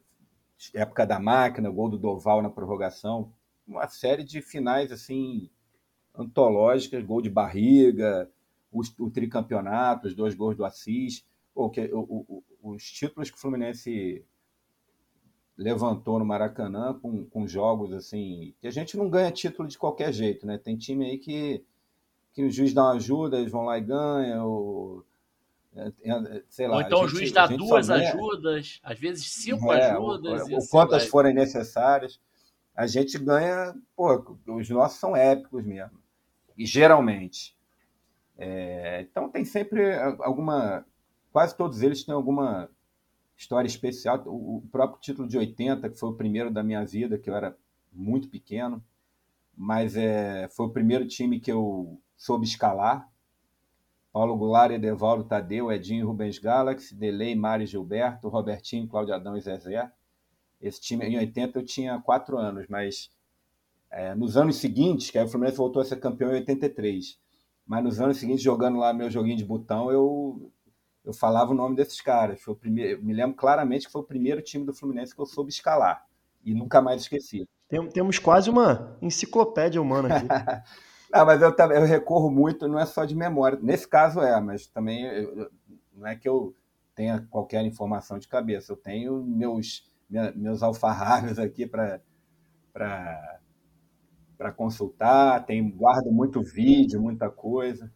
[SPEAKER 5] época da máquina, gol do Doval na prorrogação. Uma série de finais assim antológicas, gol de barriga, o, o tricampeonato, os dois gols do Assis. O, que, o, o, os títulos que o Fluminense levantou no Maracanã com, com jogos assim. que a gente não ganha título de qualquer jeito, né? Tem time aí que que o juiz dá uma ajuda, eles vão lá e ganham, ou,
[SPEAKER 2] é, é, sei lá. Ou então gente, o juiz dá duas ajudas, às vezes cinco é, ajudas.
[SPEAKER 5] Ou, ou quantas forem necessárias. A gente ganha, pô, os nossos são épicos mesmo. E geralmente. É, então tem sempre alguma. Quase todos eles têm alguma história especial. O, próprio título de 80, que foi o primeiro da minha vida, que eu era muito pequeno, mas é, foi o primeiro time que eu soube escalar. Paulo Goulart, Edevaldo Tadeu, Edinho Rubens Galaxy, Delei, Mari Gilberto, Robertinho, Cláudio Adão e Zezé. Esse time, em 80, eu tinha quatro anos, mas é, nos anos seguintes, que aí o Fluminense voltou a ser campeão em 83, mas nos anos seguintes, jogando lá meu joguinho de botão, eu, eu falava o nome desses caras. Foi o primeiro, me lembro claramente que foi o primeiro time do Fluminense que eu soube escalar e nunca mais esqueci.
[SPEAKER 3] Tem, temos quase uma enciclopédia humana aqui.
[SPEAKER 5] Ah, mas eu, eu recorro muito, não é só de memória. Nesse caso é, mas também eu, não é que eu tenha qualquer informação de cabeça. Eu tenho meus, meus alfarrábios aqui para para consultar, tem guardo muito vídeo, muita coisa.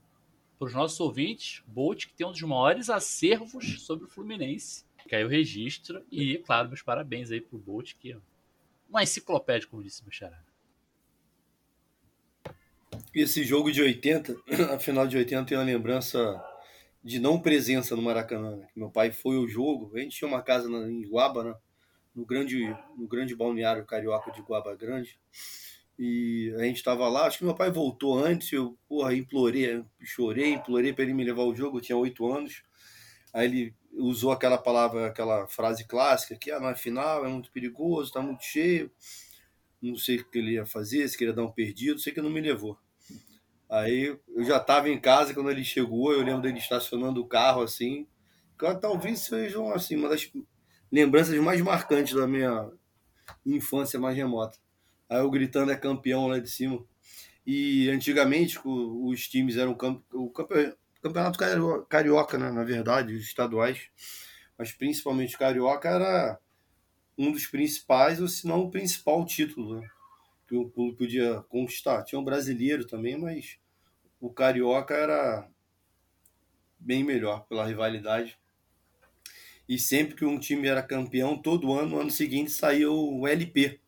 [SPEAKER 2] Para os nossos ouvintes, Bolt que tem um dos maiores acervos sobre o Fluminense. Que aí eu registro e, claro, meus parabéns aí pro Bolt, que é uma enciclopédia, como disse meu xará.
[SPEAKER 4] Esse jogo de 80, a final de 80 tem uma lembrança de não presença no Maracanã. Né? Meu pai foi ao jogo, a gente tinha uma casa em Guaba, né? no grande, no grande balneário carioca de Guaba Grande. E a gente estava lá, acho que meu pai voltou antes, eu, porra, implorei, chorei, implorei para ele me levar ao jogo, eu tinha oito anos. Aí ele usou aquela palavra, aquela frase clássica, que ah, na final é muito perigoso, tá muito cheio. Não sei o que ele ia fazer, se queria dar um perdido, sei que não me levou. Aí eu já estava em casa quando ele chegou, eu lembro dele estacionando o carro assim. Talvez sejam assim, uma das lembranças mais marcantes da minha infância mais remota. Aí eu gritando é campeão lá de cima. E antigamente os times eram o campeonato carioca, né, na verdade, os estaduais, mas principalmente o carioca era um dos principais, ou se não o principal título né, que o clube podia conquistar. Tinha um brasileiro também, mas o carioca era bem melhor pela rivalidade. E sempre que um time era campeão, todo ano, no ano seguinte saía o LP,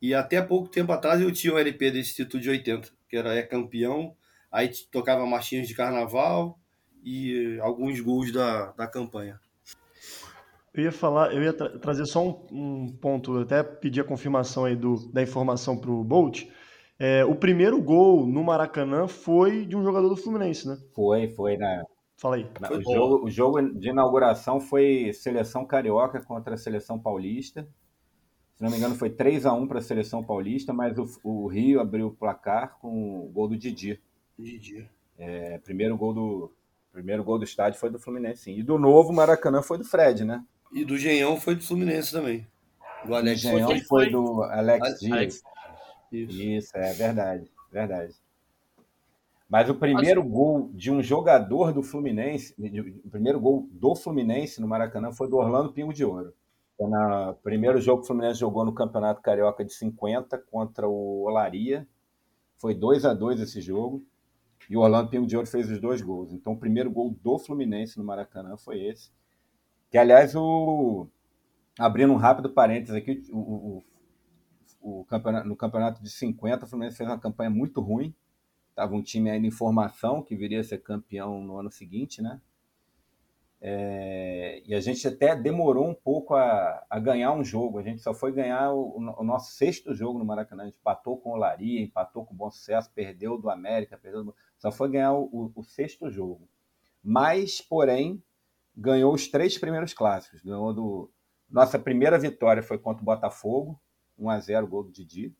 [SPEAKER 4] e até pouco tempo atrás eu tinha o LP desse título de 80, que era é campeão, aí tocava marchinhas de carnaval e alguns gols da, da campanha.
[SPEAKER 3] Eu ia falar, eu ia tra trazer só um, um, ponto, até pedir a confirmação aí do, da informação para o Bolt. É, o primeiro gol no Maracanã foi de um jogador do Fluminense, né?
[SPEAKER 5] Foi, foi na.
[SPEAKER 3] Fala aí.
[SPEAKER 5] Na, o, jogo, o jogo de inauguração foi seleção carioca contra a seleção paulista. Se não me engano, foi 3 a 1 para a seleção paulista, mas o, o, Rio abriu o placar com o gol do Didi.
[SPEAKER 4] Didi.
[SPEAKER 5] É, primeiro gol do primeiro gol do estádio foi do Fluminense, sim. E do novo Maracanã foi do Fred, né?
[SPEAKER 4] E do Genhão foi do Fluminense também.
[SPEAKER 5] Do Alex do Genhão foi, foi, do Alex Dias. Isso. Isso, é verdade, verdade. Mas o primeiro Mas... gol de um jogador do Fluminense, o primeiro gol do Fluminense no Maracanã foi do Orlando Pingo de Ouro. No primeiro jogo que o Fluminense jogou no Campeonato Carioca de 50 contra o Olaria. Foi 2 a 2 esse jogo. E o Orlando Pingo de Ouro fez os dois gols. Então o primeiro gol do Fluminense no Maracanã foi esse. Que, aliás, o... abrindo um rápido parênteses aqui, o, o, o campeonato, no campeonato de 50, o Fluminense fez uma campanha muito ruim. Estava um time ainda em formação, que viria a ser campeão no ano seguinte, né? É, e a gente até demorou um pouco a, a, ganhar um jogo. A gente só foi ganhar o, o, nosso sexto jogo no Maracanã. A gente empatou com o Laria, empatou com o Bom Sucesso, perdeu do América, perdeu do... só foi ganhar o, o, sexto jogo. Mas, porém, ganhou os três primeiros clássicos. Ganhou do... Nossa primeira vitória foi contra o Botafogo, 1 a 0 gol do Didi.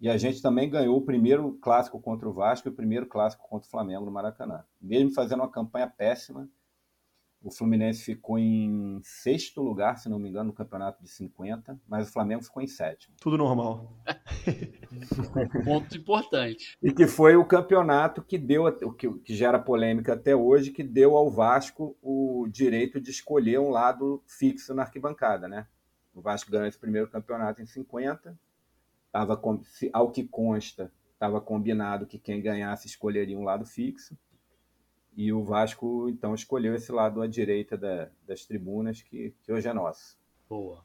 [SPEAKER 5] E a gente também ganhou o primeiro clássico contra o Vasco e o primeiro clássico contra o Flamengo no Maracanã. Mesmo fazendo uma campanha péssima, o Fluminense ficou em sexto lugar, se não me engano, no campeonato de 50, mas o Flamengo ficou em sétimo.
[SPEAKER 3] Tudo normal.
[SPEAKER 2] Ponto importante.
[SPEAKER 5] E que foi o campeonato que deu, que gera polêmica até hoje, que deu ao Vasco o direito de escolher um lado fixo na arquibancada, né? O Vasco ganhou esse primeiro campeonato em 50, tava, ao que consta, estava combinado que quem ganhasse escolheria um lado fixo e o Vasco, então, escolheu esse lado à direita da, das tribunas, que, que hoje é nosso.
[SPEAKER 2] Boa.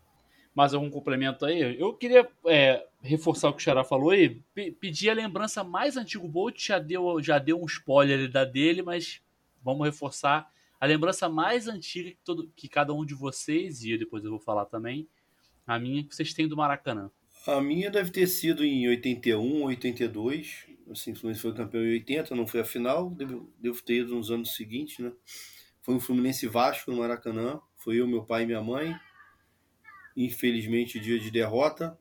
[SPEAKER 2] Mais algum complemento aí? Eu queria é, reforçar o que o Xará falou aí, pedir a lembrança mais antiga. O Bolt já deu, já deu um spoiler da dele, mas vamos reforçar. A lembrança mais antiga que, todo, que cada um de vocês, e depois eu vou falar também, a minha que vocês têm do Maracanã.
[SPEAKER 4] A minha deve ter sido em 81, 82 assim, o Fluminense foi campeão em 80, não foi a final, devo, devo ter ido nos anos seguintes, né? Foi um Fluminense Vasco no Maracanã, foi eu, meu pai e minha mãe. Infelizmente, dia de derrota.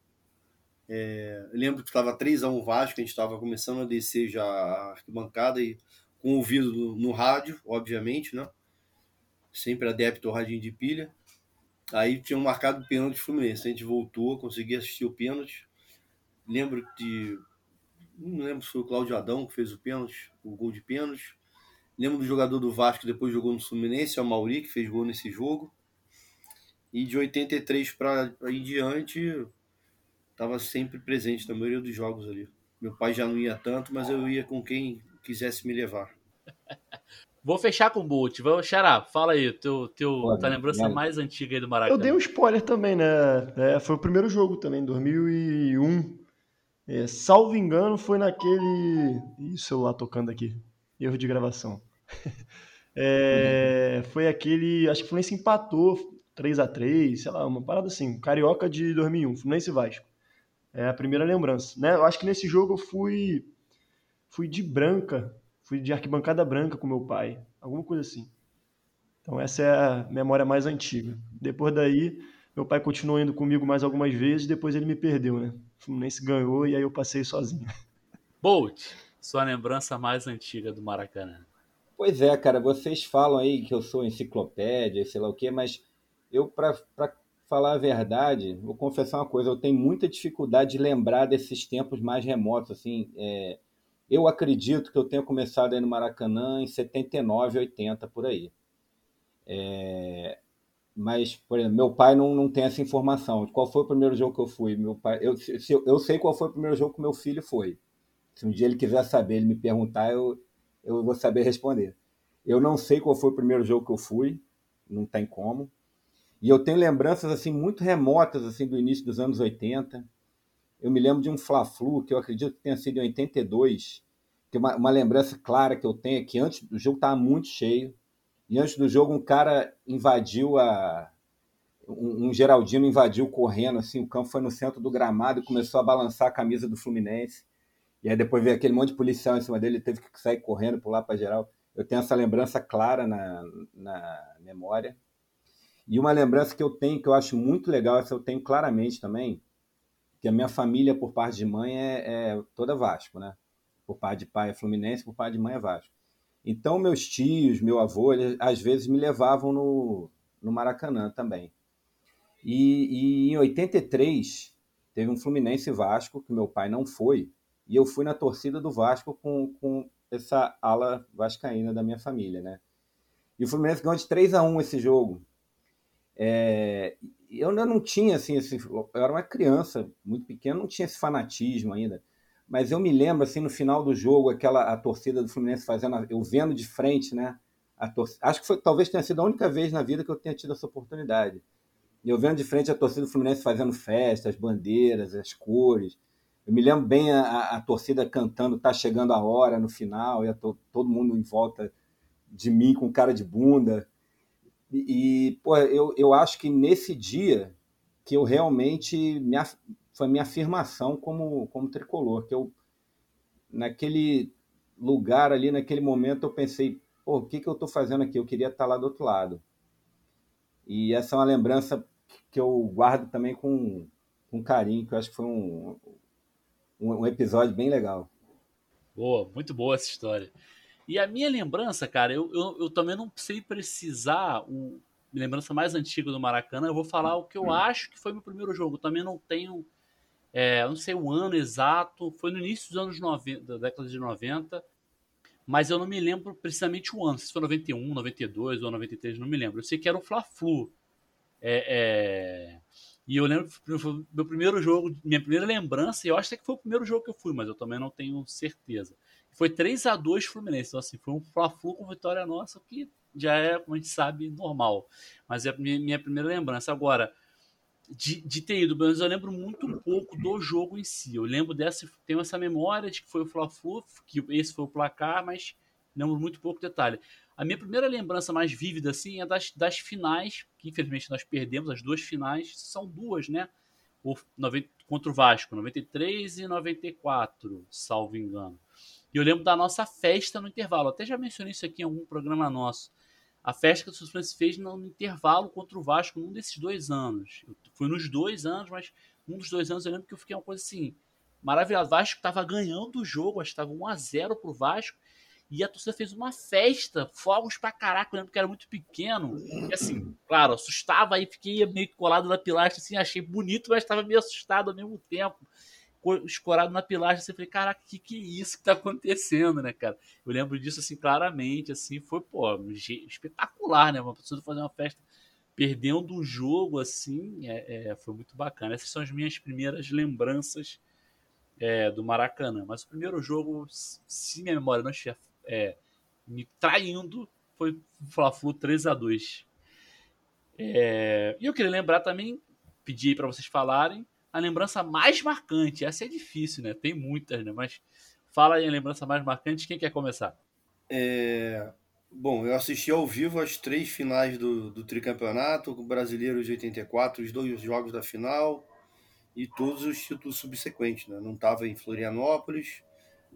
[SPEAKER 4] É, lembro que estava 3x1 Vasco, a gente estava começando a descer já a arquibancada e com o ouvido no, rádio, obviamente, né? Sempre adepto ao radinho de pilha. Aí tinham marcado o pênalti Fluminense. A gente voltou, consegui assistir o pênalti. Lembro de não lembro se foi o Cláudio Adão que fez o pênalti, o gol de pênalti. Lembro do jogador do Vasco que depois jogou no Fluminense, é o Mauri, que fez gol nesse jogo. E de 83 para em diante, estava sempre presente na maioria dos jogos ali. Meu pai já não ia tanto, mas eu ia com quem quisesse me levar.
[SPEAKER 2] Vou fechar com o Bolt. Vamos, Xará, fala aí, teu, teu, Pô, tua lembrança mais antiga aí do Maracanã.
[SPEAKER 3] Eu dei um spoiler também, né? É, foi o primeiro jogo também, 2001. É, salvo engano, foi naquele. Ih, celular tocando aqui. Erro de gravação. É, foi aquele. Acho que o Fluminense empatou 3 a 3 sei lá, uma parada assim. Carioca de 2001, Fluminense Vasco. É a primeira lembrança. Né? Eu acho que nesse jogo eu fui. Fui de branca. Fui de arquibancada branca com meu pai. Alguma coisa assim. Então essa é a memória mais antiga. Depois daí, meu pai continuou indo comigo mais algumas vezes, depois ele me perdeu, né? O Fluminense ganhou e aí eu passei sozinho.
[SPEAKER 2] Bolt, sua lembrança mais antiga do Maracanã.
[SPEAKER 5] Pois é, cara, vocês falam aí que eu sou enciclopédia, sei lá o quê, mas eu, para falar a verdade, vou confessar uma coisa, eu tenho muita dificuldade de lembrar desses tempos mais remotos, assim, é, eu acredito que eu tenha começado aí no Maracanã em 79, 80, por aí. É, mas, por exemplo, meu pai não, não tem essa informação. Qual foi o primeiro jogo que eu fui? Meu pai, eu, se, eu sei qual foi o primeiro jogo que meu filho foi. Se um dia ele quiser saber, ele me perguntar, eu, eu vou saber responder. Eu não sei qual foi o primeiro jogo que eu fui, não tem como. E eu tenho lembranças assim muito remotas assim do início dos anos 80. Eu me lembro de um Fla-Flu que eu acredito que tenha sido em 82, que uma, uma lembrança clara que eu tenho é que antes do jogo estava muito cheio e antes do jogo um cara invadiu a um, um Geraldino invadiu correndo assim, o campo foi no centro do gramado e começou a balançar a camisa do Fluminense. E aí depois veio aquele monte de policial em cima dele, ele teve que sair correndo, pular para geral. Eu tenho essa lembrança clara na, na memória. E uma lembrança que eu tenho, que eu acho muito legal, essa eu tenho claramente também, que a minha família, por parte de mãe, é, é toda Vasco, né? Por parte de pai é Fluminense, por parte de mãe é Vasco. Então, meus tios, meu avô, eles, às vezes me levavam no, no Maracanã também. E, e em 83, teve um Fluminense Vasco, que meu pai não foi, e eu fui na torcida do Vasco com, com essa ala vascaína da minha família, né? E o Fluminense ganhou de 3 a 1 esse jogo. É, eu ainda não tinha, assim, esse, eu era uma criança muito pequena, não tinha esse fanatismo ainda. Mas eu me lembro, assim, no final do jogo, aquela a torcida do Fluminense fazendo, eu vendo de frente, né? A torcida, acho que foi, talvez tenha sido a única vez na vida que eu tenha tido essa oportunidade. Eu vendo de frente a torcida do Fluminense fazendo festa, as bandeiras, as cores. Eu me lembro bem a, a, a torcida cantando Tá Chegando a Hora no final, e to, todo mundo em volta de mim com cara de bunda. E, e pô, eu, eu acho que nesse dia que eu realmente me, foi minha afirmação como, como tricolor, que eu naquele lugar ali, naquele momento, eu pensei, pô, o que, que eu estou fazendo aqui? Eu queria estar lá do outro lado. E essa é uma lembrança que eu guardo também com, com carinho, que eu acho que foi um, um, um episódio bem legal.
[SPEAKER 2] Boa, muito boa essa história. E a minha lembrança, cara, eu, eu, eu também não sei precisar o lembrança mais antiga do Maracanã. Eu vou falar o que eu acho que foi meu primeiro jogo. Eu também não tenho, é, não sei o ano exato. Foi no início dos anos 90, da década de 90. Mas eu não me lembro precisamente o ano. Se foi 91, 92 ou 93, não me lembro. Eu sei que era o Fla-Flu. É, é... E eu lembro foi meu primeiro jogo, minha primeira lembrança, e eu acho que foi o primeiro jogo que eu fui, mas eu também não tenho certeza. Foi 3 a 2 Fluminense, então assim, foi um Fla-Flu com vitória nossa, que já é, como a gente sabe, normal. Mas é a minha primeira lembrança. Agora, de, de ter ido, mas eu lembro muito pouco do jogo em si. Eu lembro dessa, tenho essa memória de que foi o Fla-Flu, que esse foi o placar, mas lembro muito pouco detalhe. A minha primeira lembrança mais vívida, assim, é das, das finais, que infelizmente nós perdemos, as duas finais, são duas, né? O, 90, contra o Vasco, 93 e 94, salvo engano. E eu lembro da nossa festa no intervalo. Até já mencionei isso aqui em algum programa nosso. A festa que o Suspense fez no intervalo contra o Vasco num desses dois anos. Fui nos dois anos, mas um dos dois anos eu lembro que eu fiquei uma coisa assim maravilhosa. O Vasco estava ganhando o jogo, acho que estava 1 a 0 pro Vasco. E a torcida fez uma festa, fogos pra caraca, eu lembro que era muito pequeno. E assim, claro, assustava aí, fiquei meio colado na pilastra, assim, achei bonito, mas estava meio assustado ao mesmo tempo. Escorado na pilastra, assim, falei, caraca, que, que é isso que tá acontecendo, né, cara? Eu lembro disso, assim, claramente, assim, foi, pô, espetacular, né? Uma pessoa fazer uma festa perdendo um jogo, assim, é, é, foi muito bacana. Essas são as minhas primeiras lembranças é, do Maracanã. Mas o primeiro jogo, se minha memória não estiver é, me traindo, foi o Fla-Flu 3 a 2 é, E eu queria lembrar também, pedir para vocês falarem, a lembrança mais marcante. Essa é difícil, né? Tem muitas, né? Mas fala aí a lembrança mais marcante. Quem quer começar?
[SPEAKER 4] É, Bom, eu assisti ao vivo as três finais do, do tricampeonato, o brasileiro de 84, os dois jogos da final e todos os títulos subsequentes. Né? Não estava em Florianópolis,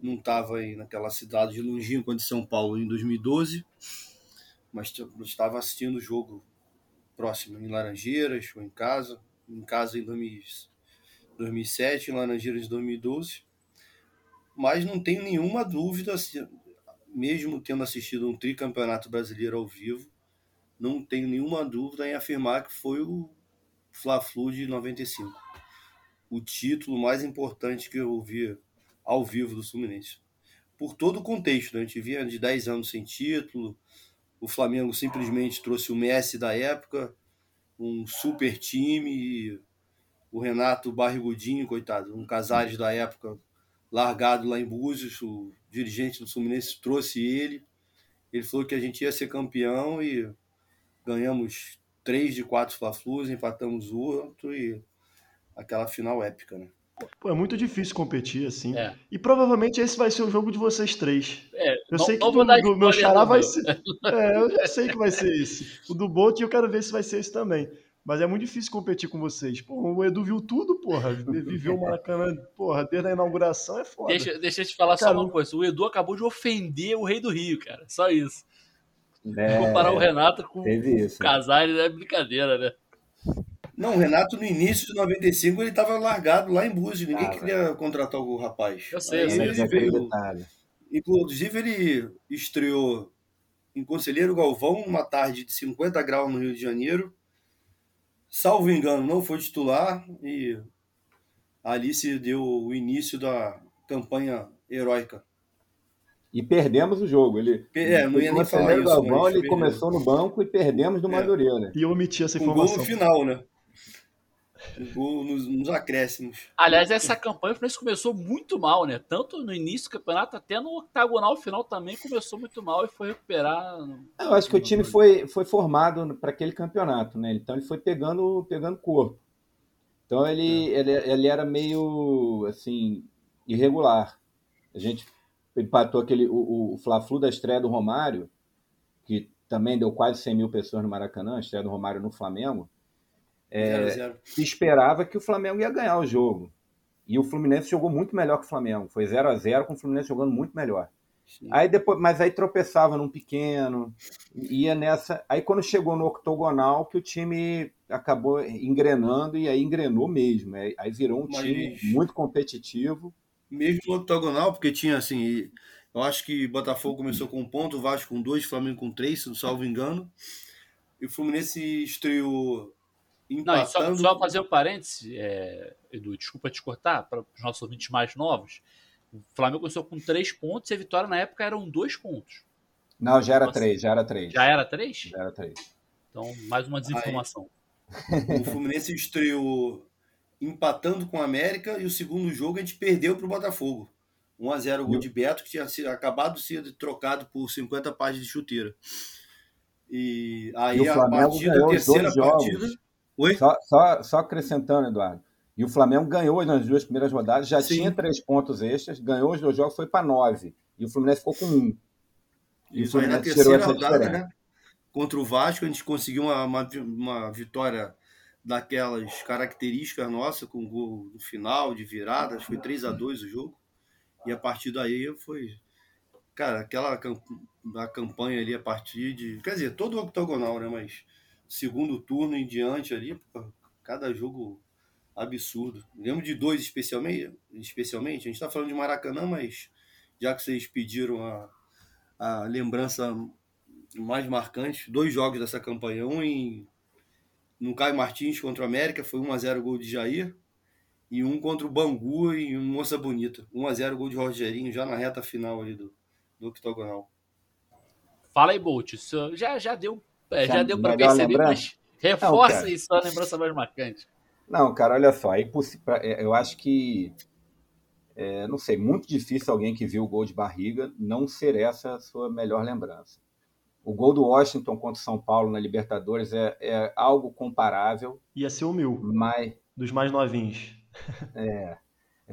[SPEAKER 4] não estava naquela cidade de longínqua de São Paulo em 2012, mas estava assistindo o jogo próximo em Laranjeiras ou em casa, em casa em 2007, em Laranjeiras em 2012. Mas não tenho nenhuma dúvida assim, mesmo tendo assistido um tricampeonato brasileiro ao vivo, não tenho nenhuma dúvida em afirmar que foi o Fla-Flu de 95. O título mais importante que eu vi ao vivo do Fluminense. Por todo o contexto, né? a gente vinha de 10 anos sem título, o Flamengo simplesmente trouxe o Messi da época, um super time, o Renato Barrigudinho, coitado, um Casares da época largado lá em Búzios, o dirigente do Fluminense trouxe ele. Ele falou que a gente ia ser campeão e ganhamos três de quatro Fla-Flus, empatamos o outro e aquela final épica, né?
[SPEAKER 3] Pô, é muito difícil competir assim. É. E provavelmente esse vai ser o jogo de vocês três. É, eu não, sei que o do, do meu xará vai ser. É, eu já sei que vai ser esse. O do Bolt eu quero ver se vai ser esse também. Mas é muito difícil competir com vocês. Pô, o Edu viu tudo, porra. Viveu o Maracanã, porra, desde a inauguração é foda.
[SPEAKER 2] Deixa, deixa eu te falar cara, só uma coisa. O Edu acabou de ofender o rei do Rio, cara. Só isso. É, Comparar o Renato com o Casares é brincadeira, né?
[SPEAKER 4] Não, o Renato no início de 95 ele tava largado lá em Búzios. Ninguém ah, queria contratar o rapaz.
[SPEAKER 2] Eu sei, eu sei.
[SPEAKER 4] Ele veio, inclusive ele estreou em Conselheiro Galvão, uma tarde de 50 graus no Rio de Janeiro salvo engano, não foi titular e ali se deu o início da campanha heróica.
[SPEAKER 5] E perdemos o jogo. Ele,
[SPEAKER 4] é, não ia nem falar isso. Galvão,
[SPEAKER 5] ele começou no banco e perdemos do é. Madureira.
[SPEAKER 3] E eu omiti essa informação.
[SPEAKER 4] Um gol no final, né? Nos, nos, acréscimos.
[SPEAKER 2] Aliás, essa campanha o começou muito mal, né? Tanto no início do campeonato, até no octagonal final também começou muito mal e foi recuperar.
[SPEAKER 5] Eu acho que o time foi, foi formado para aquele campeonato, né? Então ele foi pegando, pegando corpo. Então ele, é. ele, ele era meio assim irregular. A gente empatou aquele o, o Fla-Flu da estreia do Romário, que também deu quase 100 mil pessoas no Maracanã, a estreia do Romário no Flamengo. É, zero, se esperava que o Flamengo ia ganhar o jogo. E o Fluminense jogou muito melhor que o Flamengo. Foi 0 a 0 com o Fluminense jogando muito melhor. Sim. Aí depois, mas aí tropeçava num pequeno, ia nessa. Aí quando chegou no octogonal, que o time acabou engrenando e aí engrenou mesmo. Aí virou um mas, time muito competitivo.
[SPEAKER 4] Mesmo no octogonal, porque tinha assim. Eu acho que Botafogo começou com um ponto, Vasco com dois, Flamengo com três, se não salvo engano. E o Fluminense estreou
[SPEAKER 2] Empatando... Não, só, só fazer um parênteses, é, Edu, desculpa te cortar, para os nossos ouvintes mais novos. O Flamengo começou com três pontos e a vitória na época eram dois pontos.
[SPEAKER 5] Não, já era Nossa, três, já era três.
[SPEAKER 2] Já era três?
[SPEAKER 5] Já era três.
[SPEAKER 2] Então, mais uma desinformação.
[SPEAKER 4] Aí, o Fluminense estreou empatando com o América e o segundo jogo a gente perdeu para o Botafogo. 1x0 o gol de Beto, que tinha acabado de ser trocado por 50 páginas de chuteira. E aí
[SPEAKER 5] e a partida, a terceira partida. Jogos. Oi? Só, só, só acrescentando, Eduardo. E o Flamengo ganhou nas duas primeiras rodadas, já Sim. tinha três pontos extras, ganhou os dois jogos, foi para nove. E o Fluminense ficou com um.
[SPEAKER 4] E Isso, aí na terceira rodada, né? Contra o Vasco, a gente conseguiu uma, uma, uma vitória daquelas características nossas, com gol no final, de virada, foi 3 a 2 o jogo. E a partir daí foi. Cara, aquela a campanha ali a partir de. Quer dizer, todo o octogonal, né? Mas segundo turno em diante ali, cada jogo absurdo. Lembro de dois especialmente, especialmente. A gente está falando de Maracanã, mas já que vocês pediram a, a lembrança mais marcante, dois jogos dessa campanha. Um em, no Caio Martins contra o América, foi 1x0 gol de Jair. E um contra o Bangu e um Moça Bonita. 1x0 gol de Rogerinho, já na reta final ali do, do octogonal.
[SPEAKER 2] Fala aí, Bolt. Já, já deu é, já, já deu para perceber, mas reforça não, isso, a lembrança mais marcante.
[SPEAKER 5] Não, cara, olha só, é impossível. É, eu acho que é, não sei, muito difícil alguém que viu o gol de barriga não ser essa a sua melhor lembrança. O gol do Washington contra o São Paulo na Libertadores é, é algo comparável.
[SPEAKER 3] Ia ser o meu.
[SPEAKER 5] Mas...
[SPEAKER 3] Dos mais novinhos.
[SPEAKER 5] É.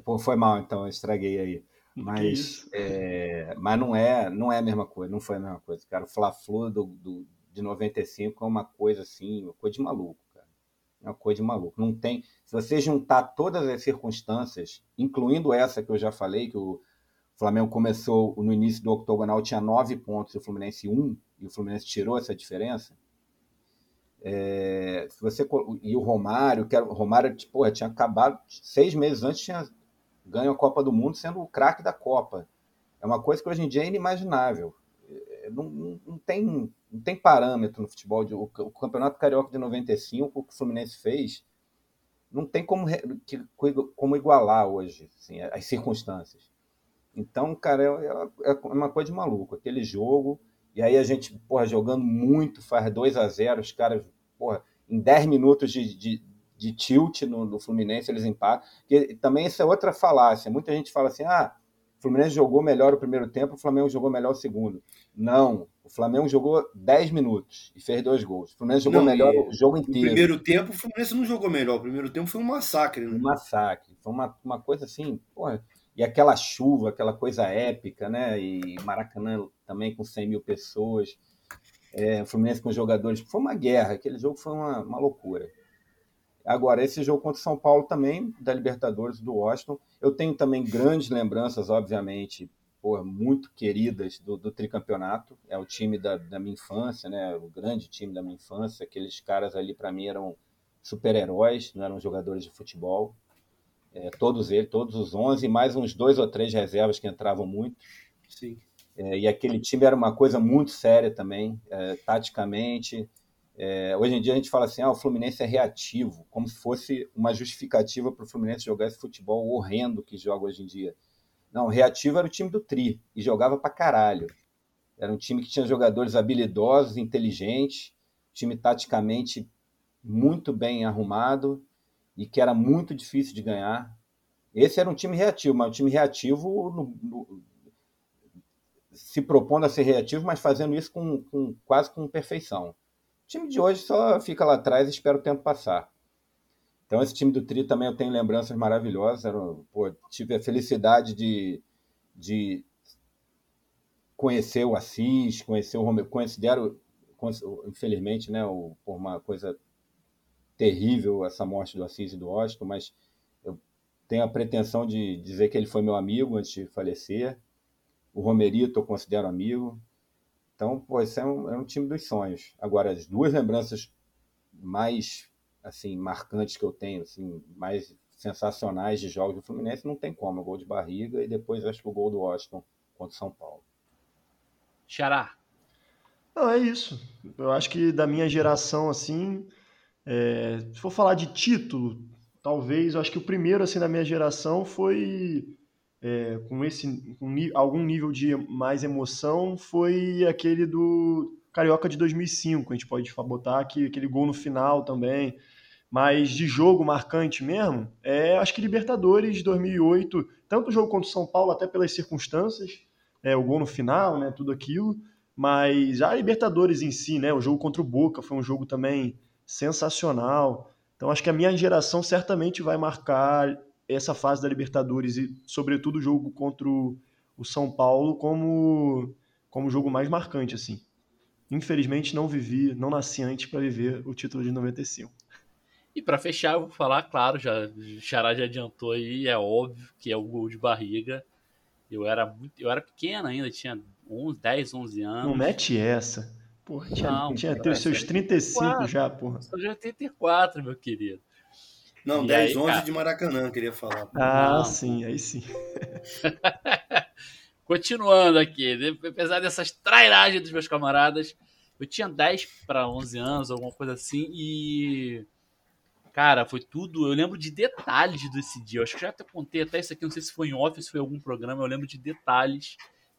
[SPEAKER 5] Pô, foi mal, então, eu estraguei aí. Mas, é, mas não é não é a mesma coisa, não foi a mesma coisa. Cara, o Fla-Flu do, do, de 95 é uma coisa assim, uma coisa de maluco, cara. É uma coisa de maluco. Não tem. Se você juntar todas as circunstâncias, incluindo essa que eu já falei, que o Flamengo começou no início do octogonal, tinha nove pontos e o Fluminense um, e o Fluminense tirou essa diferença. É, se você e o Romário, que era, o Romário porra, tinha acabado seis meses antes tinha ganho a Copa do Mundo sendo o craque da Copa. É uma coisa que hoje em dia é inimaginável. Não, não, tem, não tem parâmetro no futebol. De, o, o, Campeonato Carioca de 95, o que o Fluminense fez, não tem como, que, como igualar hoje assim, as circunstâncias. Então, cara, é, é, é, uma coisa de maluco. Aquele jogo, e aí a gente, porra, jogando muito, faz 2 a 0 os caras, porra, em 10 minutos de, de de tilt no, no Fluminense, eles empatam. Que também essa é outra falácia. Muita gente fala assim: ah, Fluminense jogou melhor o primeiro tempo, o Flamengo jogou melhor o segundo. Não, o Flamengo jogou 10 minutos e fez dois gols. O Fluminense jogou não, melhor o jogo inteiro. No
[SPEAKER 4] primeiro tempo, o Fluminense não jogou melhor. O primeiro tempo foi um massacre. Né?
[SPEAKER 5] Um massacre. Foi uma, uma coisa assim, porra. E aquela chuva, aquela coisa épica, né? E Maracanã também com 100 mil pessoas. É, o Fluminense com jogadores. Foi uma guerra. Aquele jogo foi uma, uma loucura. Agora, esse jogo contra o São Paulo também, da Libertadores do Washington, eu tenho também grandes lembranças, obviamente, pô, muito queridas do, do, tricampeonato. É o time da, da, minha infância, né? o grande time da minha infância. Aqueles caras ali, para mim, eram super-heróis, não eram jogadores de futebol. É, todos eles, todos os 11, mais uns dois ou três reservas que entravam muito.
[SPEAKER 4] Sim.
[SPEAKER 5] É, e aquele time era uma coisa muito séria também, é, taticamente. É, hoje em dia a gente fala assim, ah, o Fluminense é reativo, como se fosse uma justificativa para o Fluminense jogar esse futebol horrendo que joga hoje em dia. Não, reativo era o time do Tri e jogava para caralho. Era um time que tinha jogadores habilidosos, inteligentes, time taticamente muito bem arrumado e que era muito difícil de ganhar. Esse era um time reativo, mas um time reativo no, no, se propondo a ser reativo, mas fazendo isso com, com quase com perfeição. Time de hoje só fica lá atrás e espera o tempo passar. Então, esse time do Tri também eu tenho lembranças maravilhosas. Era, pô, tive a felicidade de, de conhecer o Assis, conhecer o Romero. Considero, infelizmente, né, o, por uma coisa terrível essa morte do Assis e do Washington, mas eu tenho a pretensão de dizer que ele foi meu amigo antes de falecer. O Romerito eu considero amigo. Então, pô, esse é um, é um time dos sonhos. Agora, as duas lembranças mais assim marcantes que eu tenho, assim, mais sensacionais de jogos do Fluminense, não tem como. O gol de barriga e depois acho que o gol do Washington contra o São Paulo.
[SPEAKER 2] Xará.
[SPEAKER 3] Não, é isso. Eu acho que da minha geração, assim, é, se for falar de título, talvez, eu acho que o primeiro, assim, da minha geração foi é, com esse com algum nível de mais emoção foi aquele do Carioca de 2005. A gente pode botar aqui aquele gol no final também. Mas de jogo marcante mesmo, é acho que Libertadores de 2008, tanto o jogo contra o São Paulo, até pelas circunstâncias, é, o gol no final, né, tudo aquilo, mas a Libertadores em si, né, o jogo contra o Boca foi um jogo também sensacional. Então acho que a minha geração certamente vai marcar essa fase da Libertadores e, sobretudo, o jogo contra o, São Paulo como como o jogo mais marcante, assim. Infelizmente, não vivi, não nasci antes para viver o título de 95.
[SPEAKER 2] E para fechar, eu vou falar, claro, já o Xará já adiantou aí, é óbvio que é o gol de barriga. Eu era muito, eu era pequeno ainda, tinha 11, 10, 11 anos.
[SPEAKER 3] Não mete essa. Porra, tinha, não, tinha os seus 35 já, porra.
[SPEAKER 2] Sou de 84, meu querido.
[SPEAKER 4] Não, e 10, aí, 11 cara... de Maracanã, queria falar.
[SPEAKER 3] Ah, Não. sim, aí sim.
[SPEAKER 2] Continuando aqui, apesar dessas trairagens dos meus camaradas, eu tinha 10 para 11 anos, alguma coisa assim, e. Cara, foi tudo. Eu lembro de detalhes desse dia. Eu acho que já até contei até isso aqui, não sei se foi em office, foi em algum programa. Eu lembro de detalhes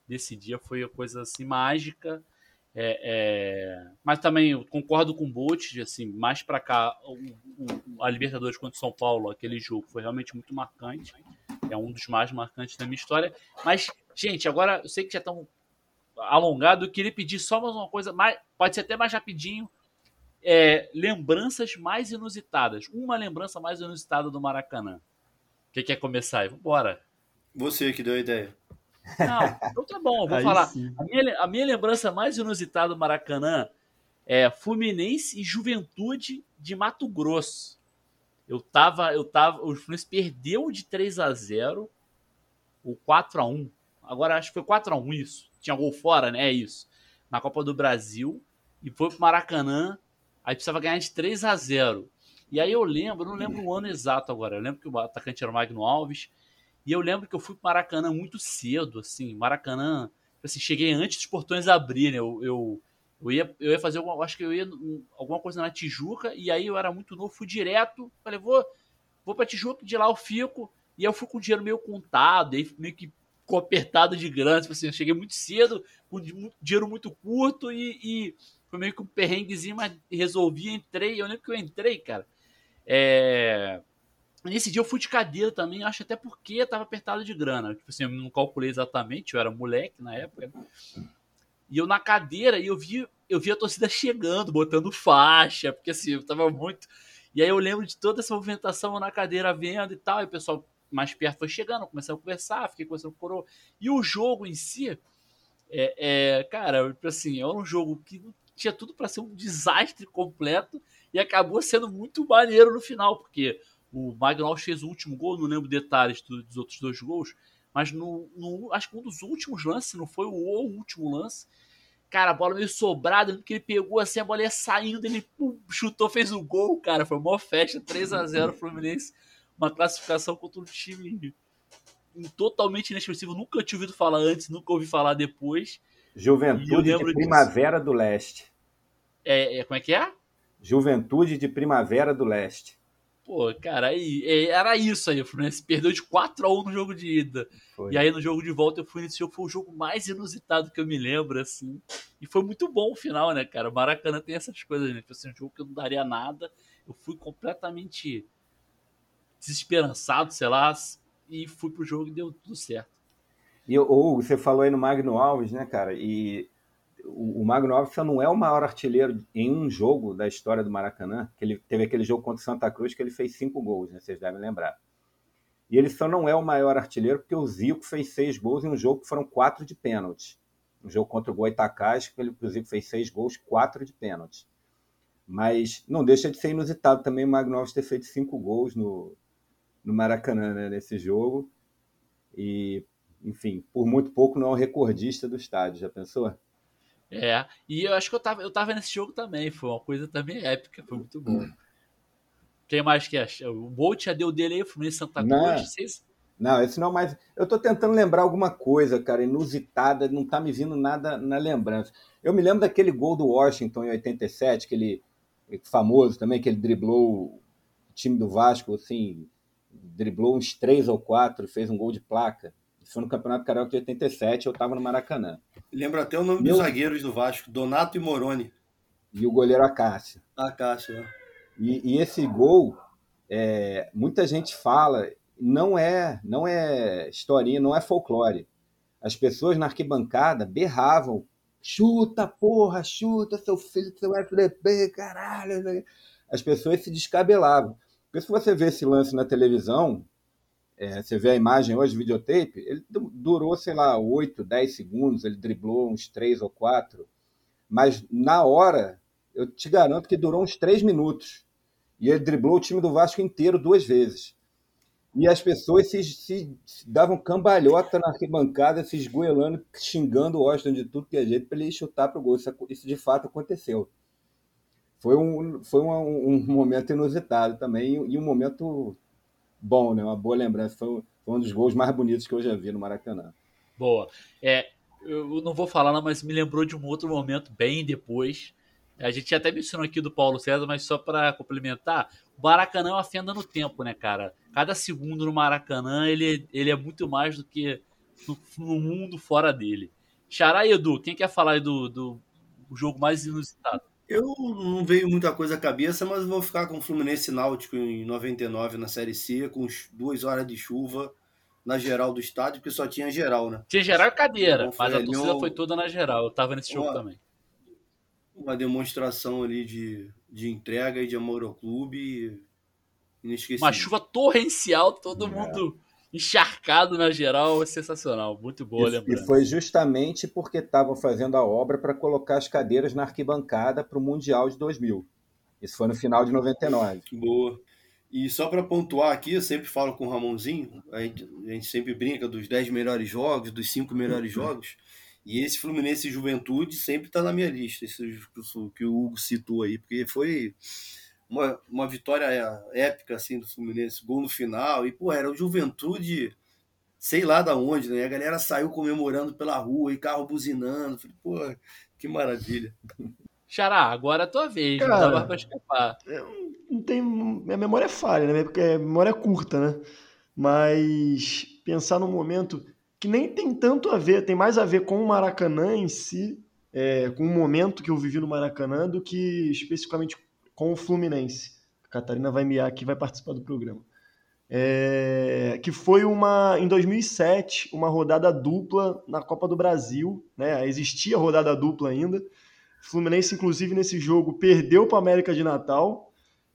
[SPEAKER 2] desse dia. Foi uma coisa assim mágica. É, é... Mas também concordo com o Bolt, assim, mais para cá, o, o, a Libertadores contra o São Paulo, aquele jogo foi realmente muito marcante. é um dos mais marcantes da minha história. Mas, gente, agora eu sei que já estão alongado, eu queria pedir só mais uma coisa, mais, pode ser até mais rapidinho. É, lembranças mais inusitadas. Uma lembrança mais inusitada do Maracanã. Quem quer começar aí? Vambora.
[SPEAKER 4] Você que deu a ideia.
[SPEAKER 2] Não, então tá bom, vou
[SPEAKER 3] Aí
[SPEAKER 2] falar. A minha, a minha lembrança mais inusitada do Maracanã é Fluminense e Juventude de Mato Grosso. Eu tava, eu tava, o Fluminense perdeu de 3 a 0 ou 4 a 1. Agora acho que foi 4 a 1 isso. Tinha gol fora, né? É isso. Na Copa do Brasil e foi pro Maracanã, aí precisava ganhar de 3 a 0. E aí eu lembro, eu não lembro o ano exato agora. Eu lembro que o atacante era o Magno Alves. E eu lembro que eu fui pro Maracanã muito cedo, assim. Maracanã, assim, cheguei antes dos portões abrirem. Eu, eu, eu, ia, eu ia fazer alguma, acho que eu ia um, alguma coisa na Tijuca. E aí eu era muito novo, fui direto. Falei, vou, vou pra Tijuca, de lá eu fico. E eu fui com o dinheiro meio contado, e aí meio que ficou apertado de grana. Tipo assim, eu cheguei muito cedo, com di- dinheiro muito curto e, e foi meio que um perrenguezinho, mas resolvi, entrei. Eu lembro que eu entrei, cara. É... Nesse dia eu fui de cadeira também, acho até porque eu tava apertado de grana. Tipo assim, eu não calculei exatamente, eu era moleque na época. E eu na cadeira, e eu vi, eu vi a torcida chegando, botando faixa, porque assim, eu tava muito. E aí eu lembro de toda essa movimentação na cadeira vendo e tal, e o pessoal mais perto foi chegando, comecei a conversar, fiquei com o coroa. E o jogo em si, é, é, cara, tipo assim, era um jogo que tinha tudo para ser um desastre completo e acabou sendo muito maneiro no final, porque o Magnus fez o último gol, não lembro detalhes do- dos outros dois gols, mas no, no- acho que um dos últimos lances, não foi o, o último lance, cara, a bola meio sobrada, que ele pegou assim, a bola ia saindo, ele pum, chutou, fez o gol, cara, foi uma festa, 3 a 0 Fluminense, uma classificação contra um time totalmente inexpressivo, nunca tinha ouvido falar antes, nunca ouvi falar depois.
[SPEAKER 5] Juventude de
[SPEAKER 2] disso.
[SPEAKER 5] Primavera do Leste.
[SPEAKER 2] É, é, como é que é?
[SPEAKER 5] Juventude de Primavera do Leste.
[SPEAKER 2] Pô, cara, aí, é, era isso aí. O Fluminense perdeu de 4 a 1 no jogo de ida.
[SPEAKER 5] Foi.
[SPEAKER 2] E aí no jogo de volta eu fui nesse jogo, foi o jogo mais inusitado que eu me lembro, assim. E foi muito bom o final, né, cara? O Maracanã tem essas coisas, né? Tipo assim, um jogo que eu não daria nada. Eu fui completamente desesperançado, sei lá, e fui pro jogo e deu tudo certo.
[SPEAKER 5] E ou você falou aí no Magno Alves, né, cara? E o, Magno Alves não é o maior artilheiro em um jogo da história do Maracanã, que ele teve aquele jogo contra o Santa Cruz que ele fez cinco gols, né? Vocês devem lembrar. E ele só não é o maior artilheiro porque o Zico fez seis gols em um jogo que foram quatro de pênalti. Um jogo contra o Goitacás, que ele, o Zico fez seis gols, quatro de pênalti. Mas não deixa de ser inusitado também o Magno Alves ter feito cinco gols no, no Maracanã, né, nesse jogo. E enfim, por muito pouco não é o recordista do estádio, já pensou?
[SPEAKER 2] É, e eu acho que eu tava, eu tava nesse jogo também, foi uma coisa também épica, foi muito bom. Quem mais que acha? O Bolt já deu dele aí, o Fluminense Santa
[SPEAKER 5] Não.
[SPEAKER 2] Cruz, vocês...
[SPEAKER 5] Não, esse não mais. Eu tô tentando lembrar alguma coisa, cara, inusitada, não tá me vindo nada na lembrança. Eu me lembro daquele gol do Washington em 87, aquele famoso também, que ele driblou o time do Vasco, assim, driblou uns três ou quatro, fez um gol de placa. Isso foi no Campeonato Carioca de 87, eu tava no Maracanã.
[SPEAKER 4] Lembra até o nome
[SPEAKER 5] Meu-
[SPEAKER 4] dos zagueiros do Vasco, Donato e Moroni.
[SPEAKER 5] E o goleiro Acácio.
[SPEAKER 4] A caixa, né?
[SPEAKER 5] E, e esse gol, é, muita gente fala, não é, não é historinha, não é folclore. As pessoas na arquibancada berravam: chuta, porra, chuta, seu filho seu FDP, caralho. As pessoas se descabelavam. Porque se você vê esse lance na televisão, é, você vê a imagem hoje, videotape, ele du- durou, sei lá, 8, 10 segundos, ele driblou uns 3 ou 4. Mas na hora, eu te garanto que durou uns 3 minutos. E ele driblou o time do Vasco inteiro duas vezes. E as pessoas se, se- se davam cambalhota na arquibancada, se esgoelando, xingando o Washington de tudo que é jeito para ele chutar para o gol. Isso, isso de fato aconteceu. Foi um, foi um, um momento inusitado também e um momento bom, né? uma boa lembrança. Foi, um- foi um dos gols mais bonitos que eu já vi no Maracanã.
[SPEAKER 2] Boa. É, eu não vou falar, mas me lembrou de um outro momento bem depois. A gente até mencionou aqui do Paulo César, mas só para complementar, o Maracanã é uma fenda no tempo, né, cara? Cada segundo no Maracanã, ele, ele é muito mais do que no, mundo fora dele. Xará e Edu, quem quer falar do, do jogo mais inusitado?
[SPEAKER 4] Eu não veio muita coisa à cabeça, mas vou ficar com o Fluminense Náutico em 99 na Série C, com duas horas de chuva, na geral do estádio, porque só tinha geral, né?
[SPEAKER 2] Tinha geral e cadeira, mas a torcida foi toda na geral. Eu tava nesse jogo
[SPEAKER 4] Ó,
[SPEAKER 2] também.
[SPEAKER 4] Uma demonstração ali de, de entrega e de amor ao clube inesquecível.
[SPEAKER 2] Uma chuva torrencial, todo
[SPEAKER 5] É.
[SPEAKER 2] mundo encharcado na geral, é sensacional. Muito boa
[SPEAKER 5] E, e
[SPEAKER 2] lembrança.
[SPEAKER 5] foi justamente porque estavam fazendo a obra para colocar as cadeiras na arquibancada para o Mundial de 2000. Isso foi no final de 99.
[SPEAKER 4] Boa. E só para pontuar aqui, eu sempre falo com o Ramonzinho, a gente, a gente sempre brinca dos 10 melhores jogos, dos 5 melhores jogos, e esse Fluminense Juventude sempre está na minha lista, esse que o Hugo citou aí, porque foi uma, uma vitória épica assim do Fluminense, gol no final, e pô, era o Juventude, sei lá da onde, né? A galera saiu comemorando pela rua e carro buzinando, falei, pô, que maravilha.
[SPEAKER 2] Xará, agora é a tua vez, não
[SPEAKER 3] Cara,
[SPEAKER 2] dá mais pra escapar.
[SPEAKER 3] não tem. Minha memória é falha, né? Porque a memória é curta, né? Mas pensar num momento que nem tem tanto a ver, tem mais a ver com o Maracanã em si, é, com o momento que eu vivi no Maracanã, do que especificamente com o Fluminense. A Catarina vai miar aqui vai participar do programa. É, que foi uma em 2007 uma rodada dupla na Copa do Brasil, né? Existia rodada dupla ainda. Fluminense, inclusive, nesse jogo perdeu para América de Natal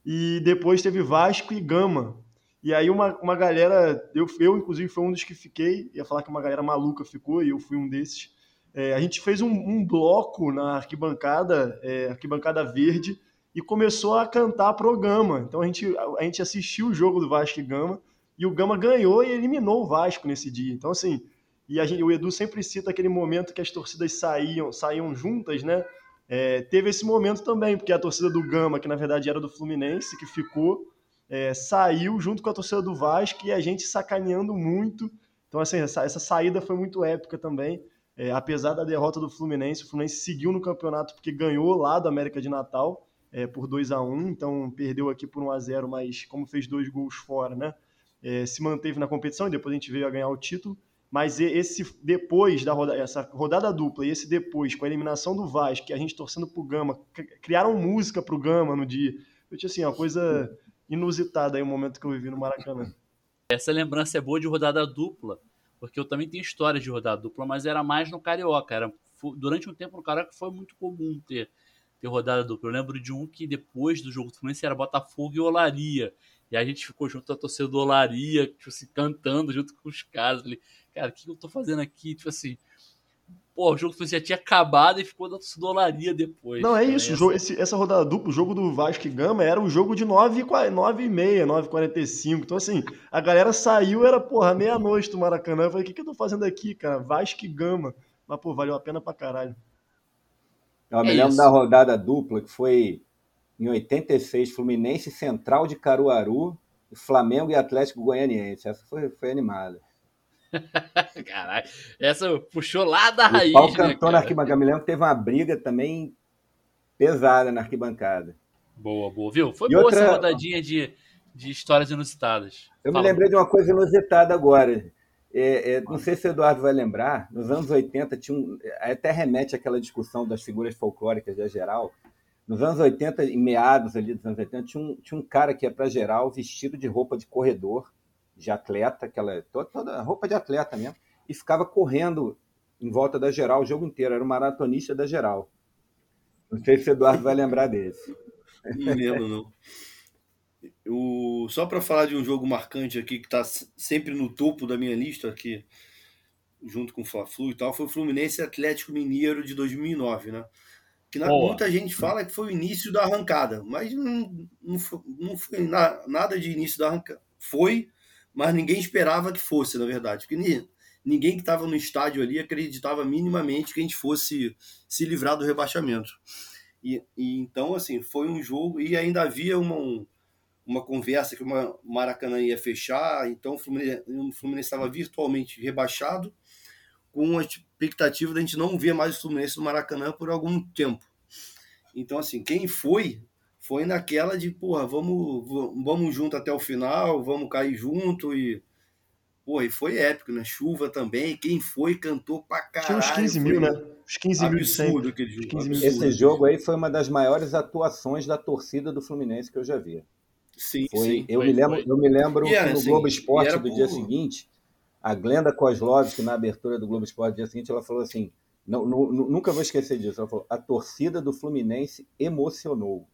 [SPEAKER 3] e depois teve Vasco e Gama. E aí uma, uma galera, eu, eu inclusive fui um dos que fiquei, ia falar que uma galera maluca ficou e eu fui um desses. É, a gente fez um, um bloco na arquibancada, é, arquibancada verde, e começou a cantar pro Gama. Então a gente, a gente assistiu o jogo do Vasco e Gama, e o Gama ganhou e eliminou o Vasco nesse dia. Então, assim, e gente, o Edu sempre cita aquele momento que as torcidas saíam, saíam juntas, né? É, teve esse momento também, porque a torcida do Gama, que na verdade era do Fluminense, que ficou, é, saiu junto com a torcida do Vasco e a gente sacaneando muito. Então, assim, essa, essa saída foi muito épica também. É, apesar da derrota do Fluminense, o Fluminense seguiu no campeonato porque ganhou lá do América de Natal é, por 2 a 1 então perdeu aqui por 1 a 0 mas como fez dois gols fora, né? É, se manteve na competição e depois a gente veio a ganhar o título. Mas esse depois da rodada, essa rodada dupla e esse depois, com a eliminação do Vasco, que a gente torcendo pro Gama, criaram música pro Gama no dia. Eu tinha assim, uma coisa inusitada aí, o momento que eu vivi no Maracanã.
[SPEAKER 2] Essa lembrança é boa de rodada dupla, porque eu também tenho história de rodada dupla, mas era mais no Carioca. Era, durante um tempo no Carioca foi muito comum ter, ter rodada dupla. Eu lembro de um que depois do jogo do Fluminense era Botafogo e Olaria. E a gente ficou junto à torcida do Olaria, tipo assim, cantando junto com os caras. Falei, cara, o que eu tô fazendo aqui? Tipo assim, pô, o jogo já tinha acabado e ficou da torcida do Olaria depois.
[SPEAKER 3] Não, é
[SPEAKER 2] cara,
[SPEAKER 3] isso.
[SPEAKER 2] essa...
[SPEAKER 3] Jogo, esse, essa rodada dupla, o jogo do Vasco e Gama era um jogo de 9 e meia, 9h45. Então, assim, a galera saiu, era, porra, meia-noite do Maracanã. Eu falei, o que, que eu tô fazendo aqui, cara? Vasco e Gama. Mas, pô, valeu a pena pra caralho.
[SPEAKER 5] Eu me é lembro isso. da rodada dupla, que foi em 86, Fluminense Central de Caruaru, Flamengo e Atlético Goianiense. Essa foi, foi animada.
[SPEAKER 2] Caralho, essa puxou lá da raiz.
[SPEAKER 5] O pau cantou né, na arquibancada. Me lembro que teve uma briga também pesada na arquibancada.
[SPEAKER 2] Boa, boa, viu? Foi e boa outra... essa rodadinha de, de histórias inusitadas.
[SPEAKER 5] Eu Fala. me lembrei de uma coisa inusitada agora. É, é, não sei se o Eduardo vai lembrar, nos anos 80 tinha um. Até remete àquela discussão das figuras folclóricas de geral. Nos anos 80, em meados ali dos anos 80, tinha um, tinha um cara que ia para geral vestido de roupa de corredor, de atleta, aquela, toda, toda roupa de atleta mesmo, e ficava correndo em volta da geral o jogo inteiro. Era um maratonista da geral. Não sei se o Eduardo vai lembrar desse.
[SPEAKER 4] Não lembro, não. O, só para falar de um jogo marcante aqui que está sempre no topo da minha lista aqui, junto com o Fla-Flu e tal, foi o Fluminense Atlético Mineiro de 2009, né? Que na, muita gente fala que foi o início da arrancada, mas não, não foi, não foi na, nada de início da arrancada. Foi, mas ninguém esperava que fosse, na verdade. Porque ninguém, ninguém que estava no estádio ali acreditava minimamente que a gente fosse se livrar do rebaixamento. E, e então, assim, foi um jogo e ainda havia uma, um, uma conversa que o Maracanã ia fechar, então o Fluminense, o Fluminense estava virtualmente rebaixado, com a expectativa de a gente não ver mais o Fluminense no Maracanã por algum tempo. Então, assim, quem foi, foi naquela de, porra, vamos, vamos junto até o final, vamos cair junto e. Porra, e foi épico, né? Chuva também. Quem foi cantou pra caralho.
[SPEAKER 3] Tinha uns 15 mil, né? Uns 15 mil
[SPEAKER 4] absurdo aquele jogo. Absurdo.
[SPEAKER 5] Esse jogo aí foi uma das maiores atuações da torcida do Fluminense que eu já vi.
[SPEAKER 4] Sim,
[SPEAKER 5] foi,
[SPEAKER 4] sim.
[SPEAKER 5] Eu,
[SPEAKER 2] foi,
[SPEAKER 5] me lembro,
[SPEAKER 2] foi.
[SPEAKER 5] eu me lembro
[SPEAKER 4] era,
[SPEAKER 5] que no
[SPEAKER 4] assim,
[SPEAKER 5] Globo Esporte do
[SPEAKER 4] por-
[SPEAKER 5] dia seguinte, A Glenda Kozlovski, na abertura do Globo Esporte, dia seguinte, ela falou assim: não, não, nunca vou esquecer disso. Ela falou: a torcida do Fluminense emocionou.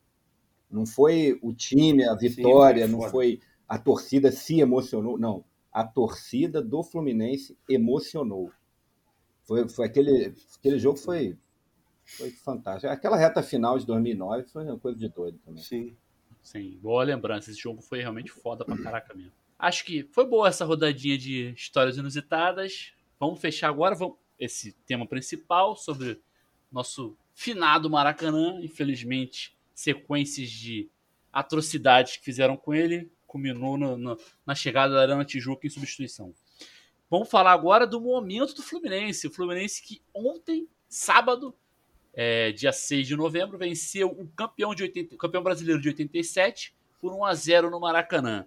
[SPEAKER 5] Não foi o time, a vitória, Sim, não foi a torcida se emocionou. Não. A torcida do Fluminense emocionou. Foi, foi aquele, aquele jogo foi, foi fantástico. Aquela reta final de 2009 foi uma coisa de doido também.
[SPEAKER 2] Sim. Sim, boa lembrança. Esse jogo foi realmente foda pra caraca mesmo. Acho que foi boa essa rodadinha de histórias inusitadas. Vamos fechar agora vamos, esse tema principal sobre nosso finado Maracanã. Infelizmente, sequências de atrocidades que fizeram com ele culminou no, no, na chegada da Arana Tijuca em substituição. Vamos falar agora do momento do Fluminense. O Fluminense que ontem, sábado, é, dia 6 de novembro, venceu o campeão, de 80, campeão brasileiro de 87 por 1 a 0 no Maracanã.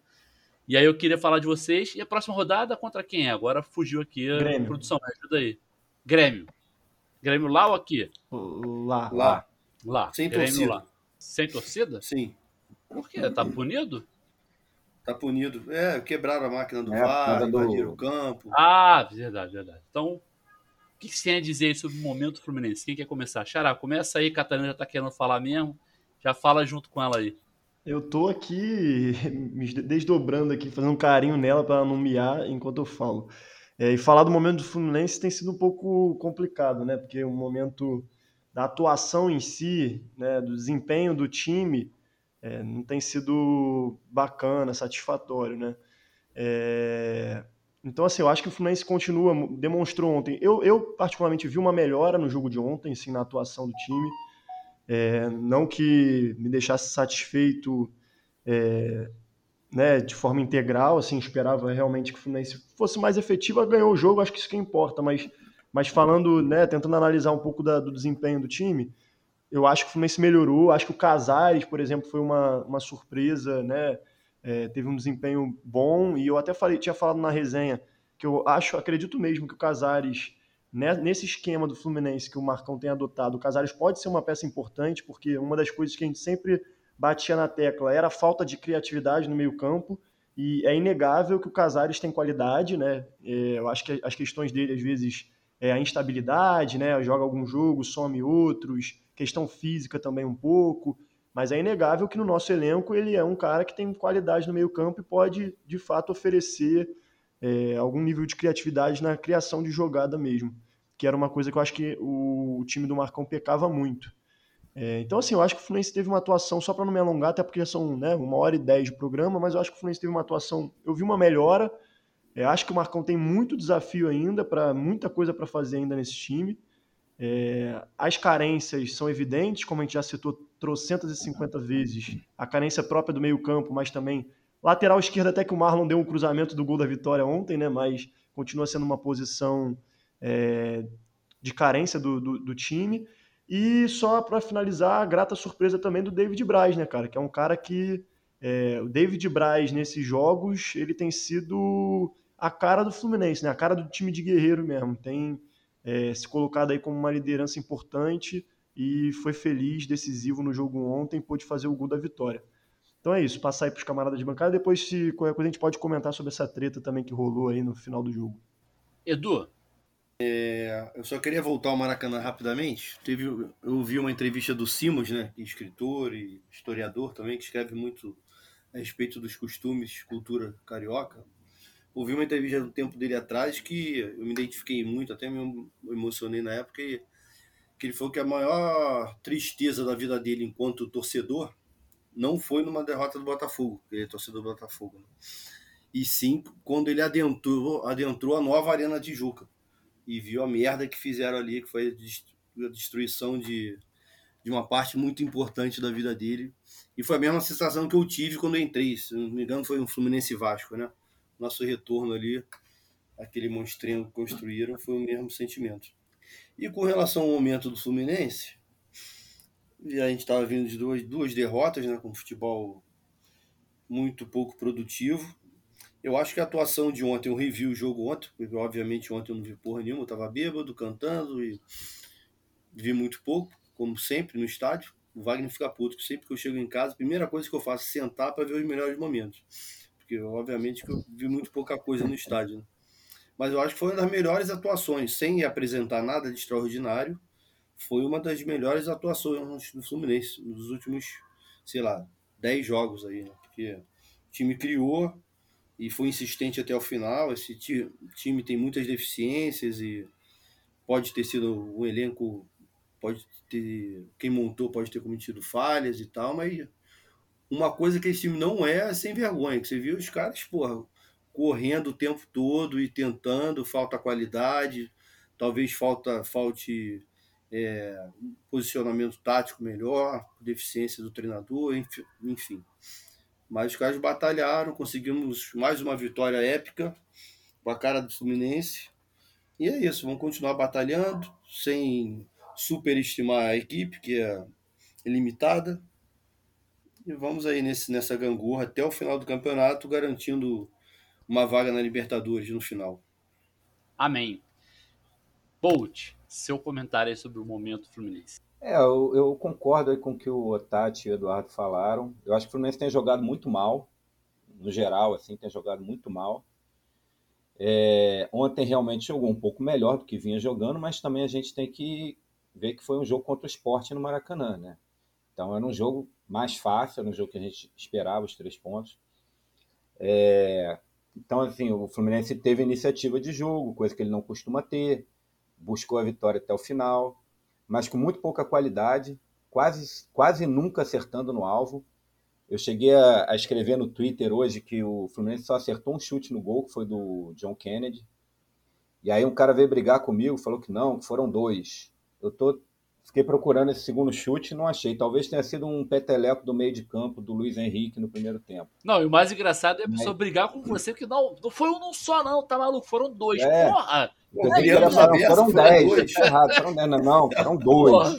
[SPEAKER 2] E aí eu queria falar de vocês. E a próxima rodada contra quem é? Agora fugiu aqui a Grêmio. produção, me ajuda aí. Grêmio. Grêmio lá ou aqui?
[SPEAKER 3] Lá.
[SPEAKER 4] Lá.
[SPEAKER 2] Lá.
[SPEAKER 4] Sem Grêmio torcida. Lá.
[SPEAKER 2] Sem torcida?
[SPEAKER 4] Sim.
[SPEAKER 2] Por quê? Tá punido?
[SPEAKER 4] Tá punido. É, quebraram a máquina do é, VAR, invadiram do... o campo.
[SPEAKER 2] Ah, verdade, verdade. Então, o que você tem a dizer sobre o momento Fluminense? Quem quer começar? Xará, começa aí, Catarina já tá querendo falar mesmo. Já fala junto com ela aí.
[SPEAKER 3] Eu tô aqui me desdobrando aqui, fazendo um carinho nela para não miar enquanto eu falo. É, e falar do momento do Fluminense tem sido um pouco complicado, né? Porque o momento da atuação em si, né, do desempenho do time, é, não tem sido bacana, satisfatório, né? É... Então, assim, eu acho que o Fluminense continua, demonstrou ontem. Eu, eu, particularmente, vi uma melhora no jogo de ontem, sim, na atuação do time. É, não que me deixasse satisfeito é, né, de forma integral, assim, esperava realmente que o Fluminense fosse mais efetivo, ganhou o jogo, acho que isso que importa, mas, mas falando, né, tentando analisar um pouco da, do desempenho do time, eu acho que o Fluminense melhorou. Acho que o Casares, por exemplo, foi uma, uma surpresa, né? É, teve um desempenho bom e eu até falei, tinha falado na resenha que eu acho, acredito mesmo que o Casares, né, nesse esquema do Fluminense que o Marcão tem adotado, o Casares pode ser uma peça importante, porque uma das coisas que a gente sempre batia na tecla era a falta de criatividade no meio-campo. E é inegável que o Casares tem qualidade, né? É, eu acho que as questões dele, às vezes, é a instabilidade, né? Joga algum jogo, some outros, questão física também um pouco, mas é inegável que no nosso elenco ele é um cara que tem qualidade no meio campo e pode, de fato, oferecer é, algum nível de criatividade na criação de jogada mesmo, que era uma coisa que eu acho que o, time do Marcão pecava muito. É, então, assim, eu acho que o Fluminense teve uma atuação, só para não me alongar, até porque são né, uma hora e dez de programa, mas eu acho que o Fluminense teve uma atuação, eu vi uma melhora, é, acho que o Marcão tem muito desafio ainda, para muita coisa para fazer ainda nesse time, é, as carências são evidentes, como a gente já citou trocentas e cinquenta vezes, a carência própria do meio-campo, mas também lateral esquerda, até que o Marlon deu um cruzamento do gol da vitória ontem, né? Mas continua sendo uma posição é, de carência do, do, do, time. E só para finalizar, a grata surpresa também do David Braz, né, cara? Que é um cara que. É, o David Braz, nesses jogos, ele tem sido a cara do Fluminense, né? A cara do time de guerreiro mesmo. Tem é, se colocado aí como uma liderança importante e foi feliz, decisivo no jogo ontem, pôde fazer o gol da vitória. Então é isso, passar aí para os camaradas de bancada, depois se qualquer coisa a gente pode comentar sobre essa treta também que rolou aí no final do jogo.
[SPEAKER 2] Edu?
[SPEAKER 4] É, eu só queria voltar ao Maracanã rapidamente. Teve, eu vi uma entrevista do Simos, né, escritor e historiador também, que escreve muito a respeito dos costumes, cultura carioca, ouvi uma entrevista do tempo dele atrás que eu me identifiquei muito, até me emocionei na época, e, que ele falou que a maior tristeza da vida dele enquanto torcedor não foi numa derrota do Botafogo, ele é torcedor do Botafogo, né? e sim quando ele adentrou, adentrou a nova Arena Tijuca e viu a merda que fizeram ali, que foi a destruição de, de uma parte muito importante da vida dele. E foi a mesma sensação que eu tive quando eu entrei, se não me engano foi um Fluminense Vasco, né? Nosso retorno ali, aquele monstrinho que construíram, foi o mesmo sentimento. E com relação ao momento do Fluminense, a gente estava vindo de duas, duas derrotas, né, com futebol muito pouco produtivo. Eu acho que a atuação de ontem, eu revi o jogo ontem, porque obviamente ontem eu não vi porra nenhuma, eu estava bêbado, cantando e vi muito pouco, como sempre no estádio. O Wagner fica puto, sempre que eu chego em casa, a primeira coisa que eu faço é sentar para ver os melhores momentos porque obviamente que eu vi muito pouca coisa no estádio. Né? mas eu acho que foi uma das melhores atuações, sem apresentar nada de extraordinário. Foi uma das melhores atuações do Fluminense nos últimos, sei lá, 10 jogos aí, né? Porque o time criou e foi insistente até o final. Esse time tem muitas deficiências e pode ter sido um elenco, pode ter quem montou pode ter cometido falhas e tal, mas uma coisa que esse time não é sem vergonha, que você viu os caras, porra, correndo o tempo todo e tentando, falta qualidade, talvez falta falte é, posicionamento tático melhor, deficiência do treinador, enfim. Mas os caras batalharam, conseguimos mais uma vitória épica com a cara do Fluminense. E é isso, vamos continuar batalhando, sem superestimar a equipe, que é limitada. E vamos aí nesse, nessa gangorra até o final do campeonato, garantindo uma vaga na Libertadores no final.
[SPEAKER 2] Amém. Bolt, seu comentário aí sobre o momento Fluminense.
[SPEAKER 5] É, eu, eu concordo com o que o Otati e o Eduardo falaram. Eu acho que o Fluminense tem jogado muito mal, no geral, assim, tem jogado muito mal. É, ontem realmente jogou um pouco melhor do que vinha jogando, mas também a gente tem que ver que foi um jogo contra o esporte no Maracanã, né? Então era um jogo mais fácil, era um jogo que a gente esperava os três pontos. É, então, assim, o Fluminense teve iniciativa de jogo, coisa que ele não costuma ter, buscou a vitória até o final mas com muito pouca qualidade, quase, quase nunca acertando no alvo. Eu cheguei a, a, escrever no Twitter hoje que o Fluminense só acertou um chute no gol, que foi do John Kennedy. E aí um cara veio brigar comigo, falou que não, que foram dois. Eu tô, fiquei procurando esse segundo chute e não achei. Talvez tenha sido um peteleco do meio de campo do Luiz Henrique no primeiro tempo.
[SPEAKER 2] Não, e o mais engraçado é a pessoa Mas... brigar com você, que não, não foi um só não, tá maluco? Foram dois. É. Porra!
[SPEAKER 5] Eu queria falar, foram dez, tá errado, foram dez, não, foram dois. Porra.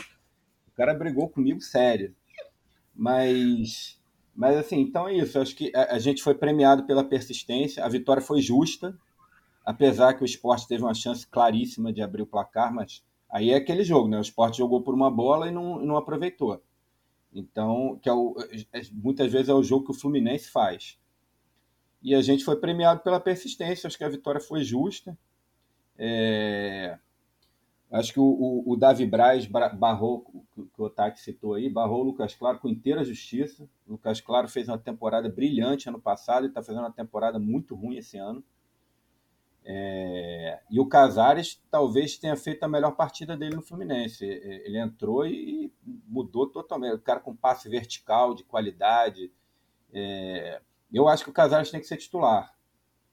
[SPEAKER 5] O cara brigou comigo sério. Mas, mas assim, então é isso. Eu acho que a, a, gente foi premiado pela persistência. A vitória foi justa, apesar que o esporte teve uma chance claríssima de abrir o placar, mas aí é aquele jogo, né? O esporte jogou por uma bola e não, não aproveitou. Então, que é o, é, muitas vezes é o jogo que o Fluminense faz. E a gente foi premiado pela persistência. Acho que a vitória foi justa. É, acho que o, o, o Davi Braz barrou, que o Otaki citou aí, barrou o Lucas Claro com inteira justiça. O Lucas Claro fez uma temporada brilhante ano passado e está fazendo uma temporada muito ruim esse ano. É, e o Casares talvez tenha feito a melhor partida dele no Fluminense. É, ele entrou e mudou totalmente. O cara com passe vertical, de qualidade. É, eu acho que o Casares tem que ser titular.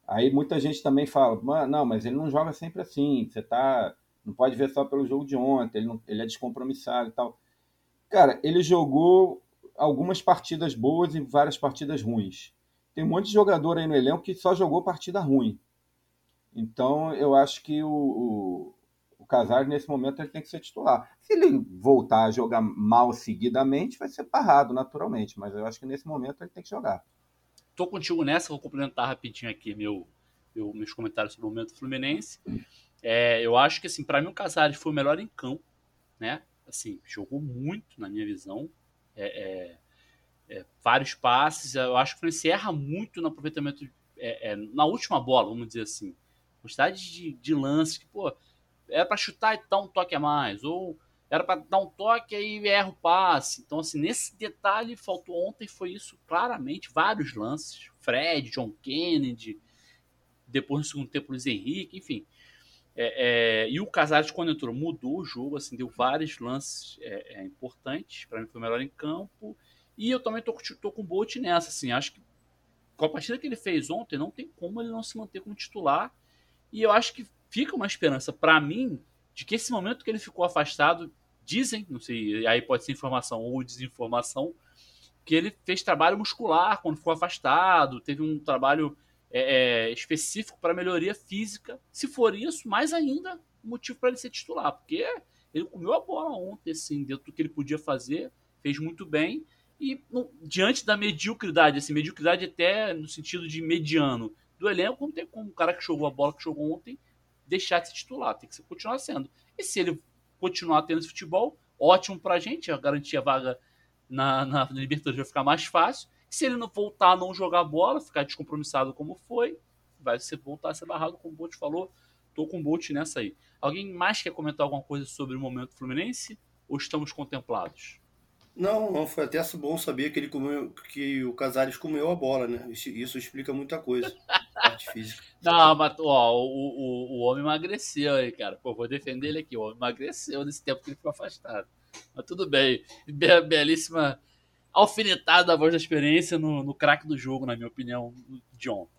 [SPEAKER 5] Aí muita gente também fala, não, mas ele não joga sempre assim, você tá. Não pode ver só pelo jogo de ontem, ele, não, ele é descompromissado e tal. Cara, ele jogou algumas partidas boas e várias partidas ruins. Tem um monte de jogador aí no elenco que só jogou partida ruim. Então, eu acho que o, o, o Casares, nesse momento, ele tem que ser titular. Se ele voltar a jogar mal seguidamente, vai ser parrado, naturalmente. Mas eu acho que nesse momento ele tem que jogar
[SPEAKER 2] tô contigo nessa, vou complementar rapidinho aqui meu, meu meus comentários sobre o momento Fluminense. É, eu acho que, assim, para mim o Casares foi o melhor em campo, né? Assim, jogou muito, na minha visão. É, é, é vários passes. Eu acho que o Fluminense erra muito no aproveitamento, é, é, na última bola, vamos dizer assim. Quantidade de, de lances que, pô, era para chutar e dar um toque a mais. Ou era para dar um toque aí erra o passe. Então, assim, nesse detalhe faltou ontem foi isso claramente, vários lances. Fred, John Kennedy, depois no segundo tempo Luiz Henrique, enfim. É, é, e o Casares, quando entrou, mudou o jogo, assim, deu vários lances é, é importantes. Para mim foi o melhor em campo. E eu também tô, tô com o Bolt nessa, assim, acho que com a partida que ele fez ontem, não tem como ele não se manter como titular. E eu acho que fica uma esperança para mim de que esse momento que ele ficou afastado, dizem, não sei, aí pode ser informação ou desinformação, que ele fez trabalho muscular quando ficou afastado, teve um trabalho é, é específico para melhoria física. Se for isso, mais ainda motivo para ele ser titular, porque ele comeu a bola ontem, assim, dentro do que ele podia fazer, fez muito bem. E no, diante da mediocridade, assim, mediocridade até no sentido de mediano do elenco, não tem como o cara que jogou a bola que jogou ontem deixar de ser titular, tem que continuar sendo. E se ele continuar tendo esse futebol, ótimo pra gente, a garantir a vaga na, na, Libertadores vai ficar mais fácil. E se ele não voltar a não jogar bola, ficar descompromissado como foi, vai ser, voltar a ser barrado, como o Bolt falou. Tô com o Bolt nessa aí. Alguém mais quer comentar alguma coisa sobre o momento Fluminense? Ou estamos contemplados?
[SPEAKER 4] Não, não, foi até bom saber que ele comeu, que o Casares comeu a bola, né? Isso, isso explica muita coisa. parte física.
[SPEAKER 2] Não, mas ó, o, o, o homem emagreceu aí, cara. Pô, vou defender ele aqui. O homem emagreceu nesse tempo que ele ficou afastado. Mas tudo bem. Be belíssima alfinetada da voz da experiência no, no craque do jogo, na minha opinião, de ontem.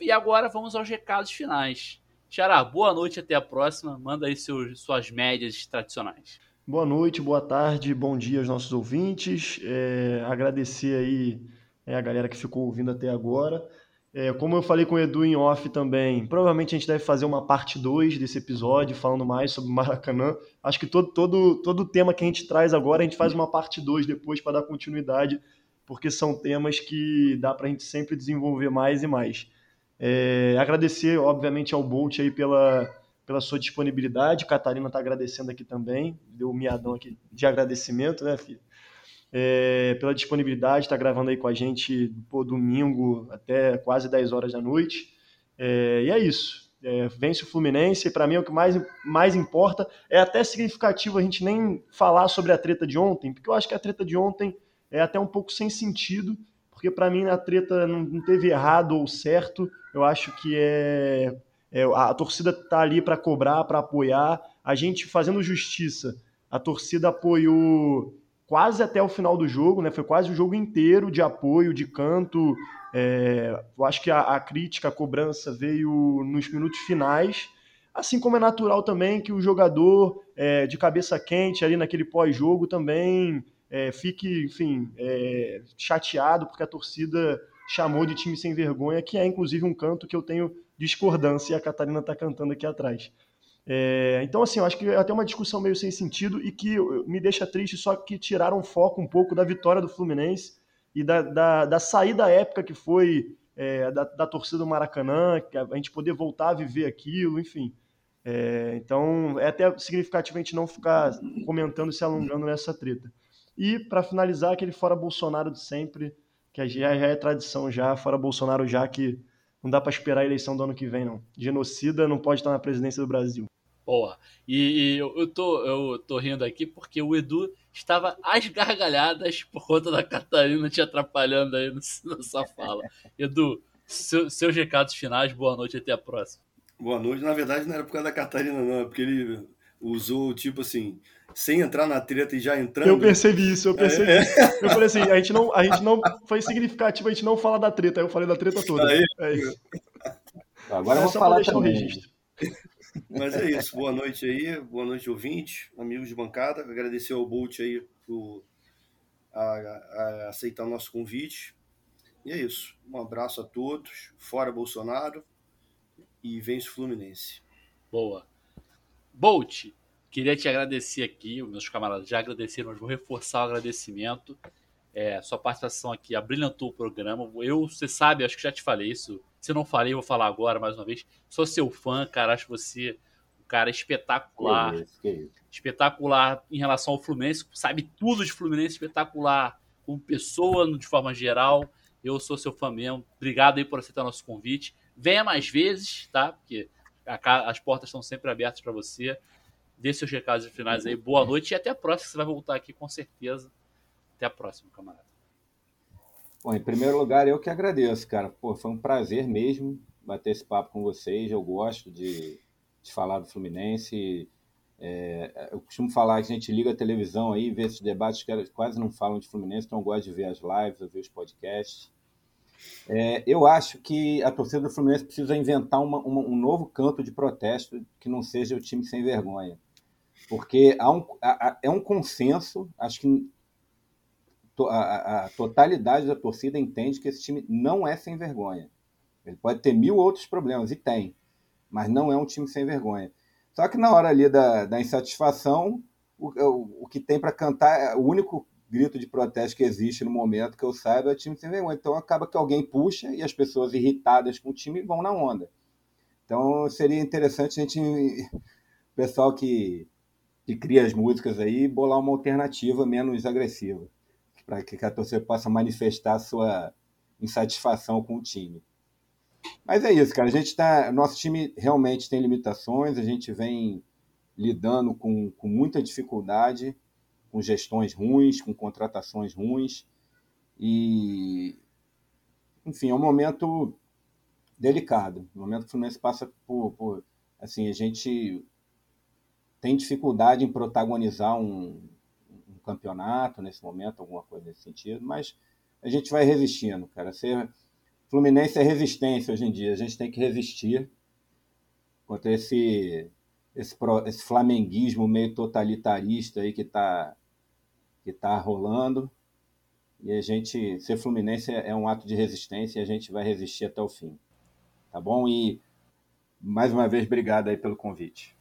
[SPEAKER 2] E agora vamos aos recados finais. Xará, boa noite até a próxima. Manda aí seus, suas médias tradicionais.
[SPEAKER 3] Boa noite, boa tarde, bom dia aos nossos ouvintes. É, agradecer aí é, a galera que ficou ouvindo até agora. É, como eu falei com o Edu em off também, provavelmente a gente deve fazer uma parte 2 desse episódio, falando mais sobre Maracanã. Acho que todo, todo, todo tema que a gente traz agora, a gente faz uma parte 2 depois para dar continuidade, porque são temas que dá para a gente sempre desenvolver mais e mais. É, agradecer, obviamente, ao Bolt aí pela, pela sua disponibilidade. Catarina está agradecendo aqui também, deu um miadão aqui de agradecimento, né, filho? é, pela disponibilidade, está gravando aí com a gente pô, domingo até quase 10 horas da noite. É, e é isso. É, vence o Fluminense, para mim é o que mais, mais importa. É até significativo a gente nem falar sobre a treta de ontem, porque eu acho que a treta de ontem é até um pouco sem sentido, porque para mim a treta não, não, teve errado ou certo. Eu acho que é, é a torcida está ali para cobrar, para apoiar. A gente fazendo justiça, a torcida apoiou quase até o final do jogo, né? Foi quase o jogo inteiro de apoio, de canto. É, eu acho que a, a, crítica, a cobrança veio nos minutos finais, assim como é natural também que o jogador é, de cabeça quente ali naquele pós-jogo também é, fique, enfim, é, chateado porque a torcida chamou de time sem vergonha, que é inclusive um canto que eu tenho discordância e a Catarina está cantando aqui atrás. É, então, assim, eu acho que é até uma discussão meio sem sentido e que me deixa triste só que tiraram foco um pouco da vitória do Fluminense e da, da, da saída épica que foi é, da, da, torcida do Maracanã, que a gente poder voltar a viver aquilo, enfim. É, então, é até significativo a gente não ficar comentando e se alongando nessa treta. E, para finalizar, aquele fora Bolsonaro de sempre, que já, já é tradição já, fora Bolsonaro já que não dá para esperar a eleição do ano que vem, não. Genocida não pode estar na presidência do Brasil.
[SPEAKER 2] Boa. E, e eu, eu, tô, eu tô rindo aqui porque o Edu estava às gargalhadas por conta da Catarina te atrapalhando aí na sua fala. Edu, seu, seus recados finais, boa noite e até a próxima.
[SPEAKER 4] Boa noite. Na verdade, não era por causa da Catarina, não. É porque ele usou, tipo assim, sem entrar na treta e já entrando.
[SPEAKER 3] Eu percebi isso, eu percebi. É. Eu falei assim, a gente, não, a gente não. Foi significativo a gente não falar da treta, aí eu falei da treta toda. Aí. É isso.
[SPEAKER 5] Agora eu vou falar também. registro.
[SPEAKER 4] Mas é isso, boa noite aí, boa noite, ouvinte, amigos de bancada. Agradecer ao Bolt aí por a, a aceitar o nosso convite. E é isso. Um abraço a todos. Fora Bolsonaro e vence o Fluminense.
[SPEAKER 2] Boa. Bolt, queria te agradecer aqui, meus camaradas já agradeceram, mas vou reforçar o agradecimento. É, sua participação aqui abrilhantou o programa. Eu, você sabe, acho que já te falei isso. Se não falei, vou falar agora mais uma vez. Sou seu fã, cara. Acho você um cara espetacular. Que isso, que isso. Espetacular em relação ao Fluminense. Sabe tudo de Fluminense, espetacular como pessoa, de forma geral. Eu sou seu fã mesmo. Obrigado aí por aceitar nosso convite. Venha mais vezes, tá? Porque as portas estão sempre abertas para você. Dê seus recados finais aí. Boa noite e até a próxima. Você vai voltar aqui com certeza. Até a próxima, camarada.
[SPEAKER 5] Bom, em primeiro lugar, eu que agradeço, cara. Pô, foi um prazer mesmo bater esse papo com vocês. Eu gosto de, de falar do Fluminense. É, eu costumo falar que a gente liga a televisão aí, vê esses debates que quase não falam de Fluminense, então eu gosto de ver as lives, eu ver os podcasts. É, eu acho que a torcida do Fluminense precisa inventar uma, uma, um novo canto de protesto que não seja o time sem vergonha. Porque há um, há, é um consenso, acho que a, a, totalidade da torcida entende que esse time não é sem vergonha. Ele pode ter mil outros problemas, e tem, mas não é um time sem vergonha. Só que na hora ali da, da insatisfação, o, o, o que tem para cantar, o único grito de protesto que existe no momento que eu saiba é o time sem vergonha. Então acaba que alguém puxa e as pessoas irritadas com o time vão na onda. Então seria interessante a gente, o pessoal que, que cria as músicas aí, bolar uma alternativa menos agressiva, para que a torcida possa manifestar sua insatisfação com o time. Mas é isso, cara. A gente tá. Nosso time realmente tem limitações, a gente vem lidando com, com muita dificuldade, com gestões ruins, com contratações ruins. E, enfim, é um momento delicado. O momento que o Fluminense passa por, por assim, a gente tem dificuldade em protagonizar um, um, campeonato nesse momento, alguma coisa nesse sentido, mas a gente vai resistindo, cara. Ser Fluminense é resistência hoje em dia. A gente tem que resistir contra esse esse, esse flamenguismo meio totalitarista aí que está que tá rolando. E a gente, ser Fluminense é, é um ato de resistência e a gente vai resistir até o fim. Tá bom? E mais uma vez, obrigado aí pelo convite.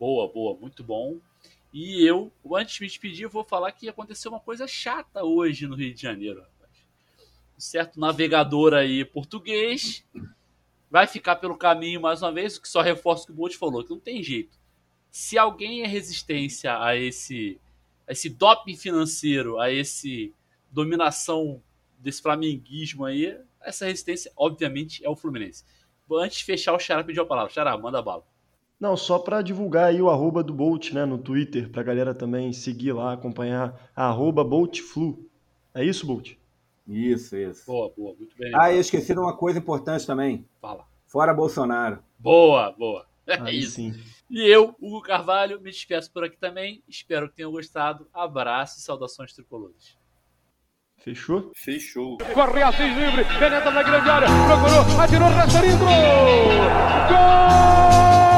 [SPEAKER 2] Boa, boa, muito bom. E eu, antes de me despedir, vou falar que aconteceu uma coisa chata hoje no Rio de Janeiro. Um certo navegador aí português vai ficar pelo caminho mais uma vez, o que só reforça o que o Bolt falou, que não tem jeito. Se alguém é resistência a esse, a esse doping financeiro, a esse dominação desse flamenguismo aí, essa resistência, obviamente, é o Fluminense. Antes de fechar, o Xará pediu a palavra. Xará, manda bala.
[SPEAKER 3] Não, só para divulgar aí o arroba do Bolt, né, no Twitter, para a galera também seguir lá, acompanhar, arroba BoltFlu. É isso, Bolt?
[SPEAKER 5] Isso, isso.
[SPEAKER 2] Boa, boa, muito bem.
[SPEAKER 5] Ah, eu esqueci de uma coisa importante também.
[SPEAKER 2] Fala.
[SPEAKER 5] Fora Bolsonaro.
[SPEAKER 2] Boa, boa. É
[SPEAKER 3] Aí
[SPEAKER 2] isso.
[SPEAKER 3] sim.
[SPEAKER 2] E eu, Hugo Carvalho, me despeço por aqui também. Espero que tenham gostado. Abraço e saudações tricolores.
[SPEAKER 3] Fechou?
[SPEAKER 4] Fechou.
[SPEAKER 1] Corre Assis livre, penetra na grande área, procurou, atirou, Rasterinho, gol! Gol!